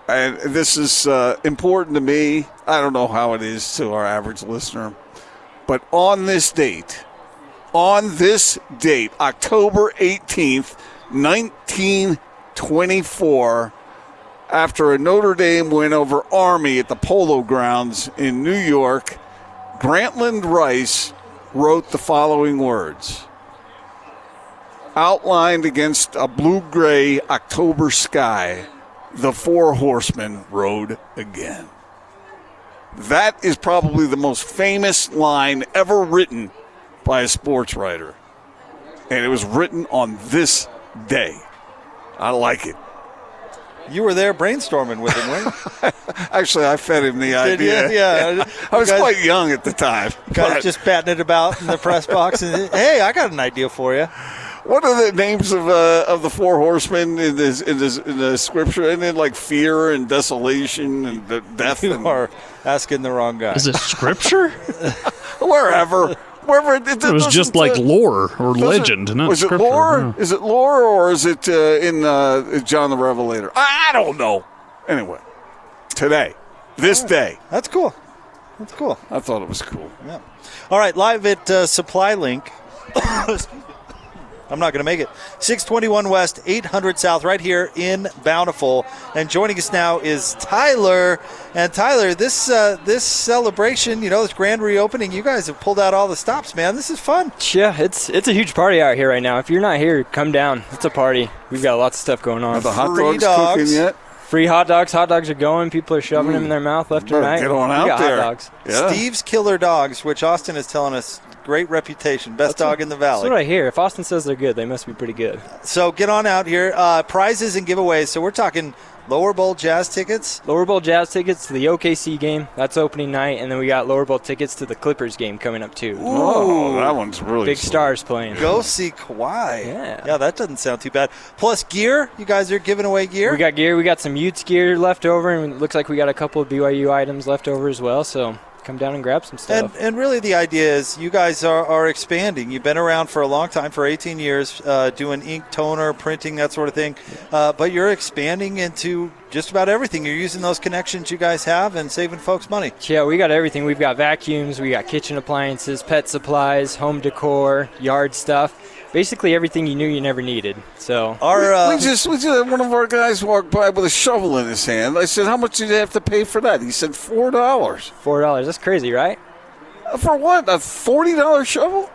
Speaker 2: and this is uh, important to me. I don't know how it is to our average listener, but on this date, on this date, October 18th, 1924, after a Notre Dame win over Army at the Polo Grounds in New York, Grantland Rice wrote the following words. Outlined against a blue gray October sky, the four horsemen rode again. That is probably the most famous line ever written by a sports writer. And it was written on this day. I like it.
Speaker 1: You were there brainstorming with him, weren't? <laughs>
Speaker 2: Actually, I fed him the
Speaker 1: Did
Speaker 2: idea. <laughs>
Speaker 1: you? Yeah.
Speaker 2: I was
Speaker 1: guys-
Speaker 2: quite young at the time.
Speaker 1: Guys
Speaker 2: but-
Speaker 1: just batting it about in the press box, and hey, I got an idea for you.
Speaker 2: What are the names of uh, of the four horsemen in this in this in the scripture? And then like fear and desolation and the death.
Speaker 1: You
Speaker 2: and,
Speaker 1: are asking the wrong guy.
Speaker 5: Is it scripture? <laughs>
Speaker 2: wherever, wherever. It,
Speaker 5: It was just like lore or legend, not
Speaker 2: was
Speaker 5: scripture.
Speaker 2: it lore?
Speaker 5: yeah.
Speaker 2: Is it lore or is it uh, in uh, John the Revelator? I, I don't know. Anyway, today, this day,
Speaker 1: That's cool. That's cool.
Speaker 2: I thought it was cool.
Speaker 1: Yeah. All right, live at uh, Supply Link. <coughs> I'm not going to make it. 621 West, 800 South, right here in Bountiful. And joining us now is Tyler. And Tyler, this uh, this celebration, you know, this grand reopening, you guys have pulled out all the stops, man. This is fun.
Speaker 18: Yeah, it's it's a huge party out here right now. If you're not here, come down. It's a party. We've got lots of stuff going on.
Speaker 2: Are the hot
Speaker 1: Free
Speaker 2: dogs,
Speaker 1: dogs.
Speaker 2: cooking yet?
Speaker 18: Free hot dogs. Hot dogs are going. People are shoving them in their mouth left and right.
Speaker 2: get on
Speaker 18: we
Speaker 2: out
Speaker 18: got
Speaker 2: there.
Speaker 18: hot dogs.
Speaker 2: Yeah.
Speaker 1: Steve's Killer Dogs, which Austin is telling us great reputation, best dog in the
Speaker 18: That's
Speaker 1: valley.
Speaker 18: what I hear. If Austin says they're good, they must be pretty good.
Speaker 1: So get on out here. Uh, prizes and giveaways. So we're talking lower bowl jazz tickets.
Speaker 18: Lower Bowl Jazz tickets to the OKC game. That's opening night, and then we got Lower Bowl tickets to the Clippers game coming up too.
Speaker 2: Oh, that one's really
Speaker 18: Big
Speaker 2: sweet.
Speaker 18: stars playing.
Speaker 1: Go see Kawhi.
Speaker 18: Yeah.
Speaker 1: Yeah, that doesn't sound too bad. Plus gear. You guys are giving away gear.
Speaker 18: We got gear. We got some Utes gear left over, and it looks like we got a couple of BYU items left over as well. So come down and grab some
Speaker 1: and,
Speaker 18: stuff.
Speaker 1: and really, the idea is you guys are, are expanding. You've been around for a long time, for 18 years, uh, doing ink, toner, printing, that sort of thing. Uh, but you're expanding into just about everything. You're using those connections you guys have and saving folks money.
Speaker 18: Yeah, we got everything. We've got vacuums, we got kitchen appliances, pet supplies, home decor, yard stuff. Basically everything you knew you never needed. So
Speaker 1: Our uh,
Speaker 2: we just, we just had one of our guys walk by with a shovel in his hand. I said, "How much did you have to pay for that?" He said, four dollars.
Speaker 18: four dollars. That's crazy, right?
Speaker 2: For what? A forty dollar shovel?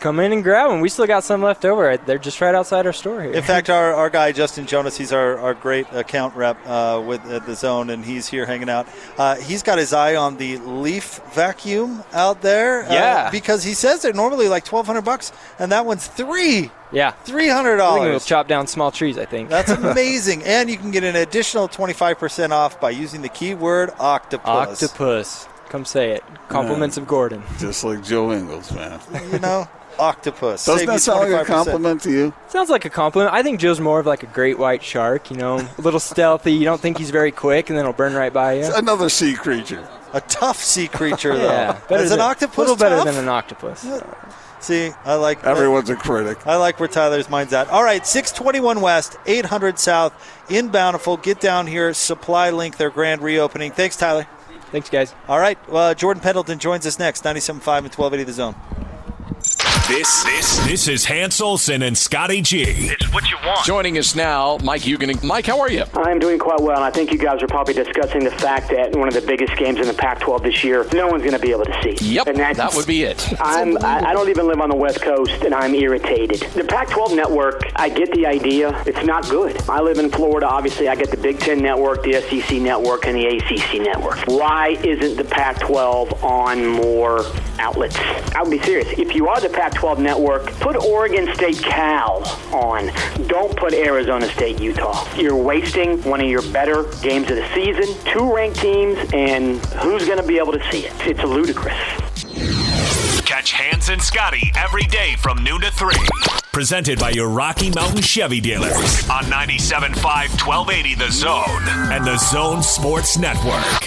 Speaker 18: Come in and grab them. We still got some left over. They're just right outside our store here.
Speaker 1: In fact, our, our guy Justin Jonas, he's our, our great account rep uh, with at the zone, and he's here hanging out. Uh, he's got his eye on the leaf vacuum out there, uh,
Speaker 18: Yeah.
Speaker 1: because he says they're normally like twelve hundred bucks, and that one's three.
Speaker 18: Yeah.
Speaker 1: Three hundred
Speaker 18: We'll
Speaker 1: dollars.
Speaker 18: chop down small trees, I think.
Speaker 1: That's <laughs> amazing. and you can get an additional 25% off by using the keyword octopus.
Speaker 18: Octopus. Come say it. Compliments of Gordon.
Speaker 2: Just like Joe Ingles, man.
Speaker 1: You know, <laughs> octopus.
Speaker 2: Doesn't
Speaker 1: Save
Speaker 2: that
Speaker 1: you
Speaker 2: sound like a compliment to you?
Speaker 18: Sounds like a compliment. I think Joe's more of like a great white shark, you know, a little stealthy. You don't think he's very quick, and then he'll burn right by you.
Speaker 2: Another sea creature.
Speaker 1: A tough sea creature, though.
Speaker 18: Yeah, better
Speaker 1: Is
Speaker 18: than,
Speaker 1: an octopus
Speaker 18: A little better
Speaker 1: tough?
Speaker 18: than an octopus.
Speaker 1: See, I like
Speaker 2: Everyone's a critic.
Speaker 1: I like where Tyler's mind's at. All right, 621 West, 800 South in Bountiful. Get down here. Supply Link, their grand reopening. Thanks, Tyler.
Speaker 18: Thanks, guys.
Speaker 1: All right, uh, Jordan Pendleton joins us next, 97.5 and 1280 The Zone.
Speaker 6: This this this is Hans Olsen and Scotty G.
Speaker 10: It's what you want.
Speaker 15: Joining us now, Mike Huguenin. Mike, how are you?
Speaker 19: I'm doing quite well, and I think you guys are probably discussing the fact that one of the biggest games in the Pac-12 this year, no one's going to be able to see.
Speaker 15: Yep,
Speaker 19: and
Speaker 15: that would be it.
Speaker 19: I'm, I, I don't even live on the West Coast, and I'm irritated. The Pac-12 network, I get the idea. It's not good. I live in Florida. Obviously, I get the Big Ten network, the SEC network, and the ACC network. Why isn't the Pac-12 on more outlets? I would be serious. If you are the Pac-12 network, put Oregon State Cal on. Don't put Arizona State Utah. You're wasting one of your better games of the season. Two ranked teams, and who's going to be able to see it? It's ludicrous.
Speaker 6: Catch Hans and Scotty every day from noon to 3. Presented by your Rocky Mountain Chevy dealers on 97.5 1280 The Zone and The Zone Sports Network.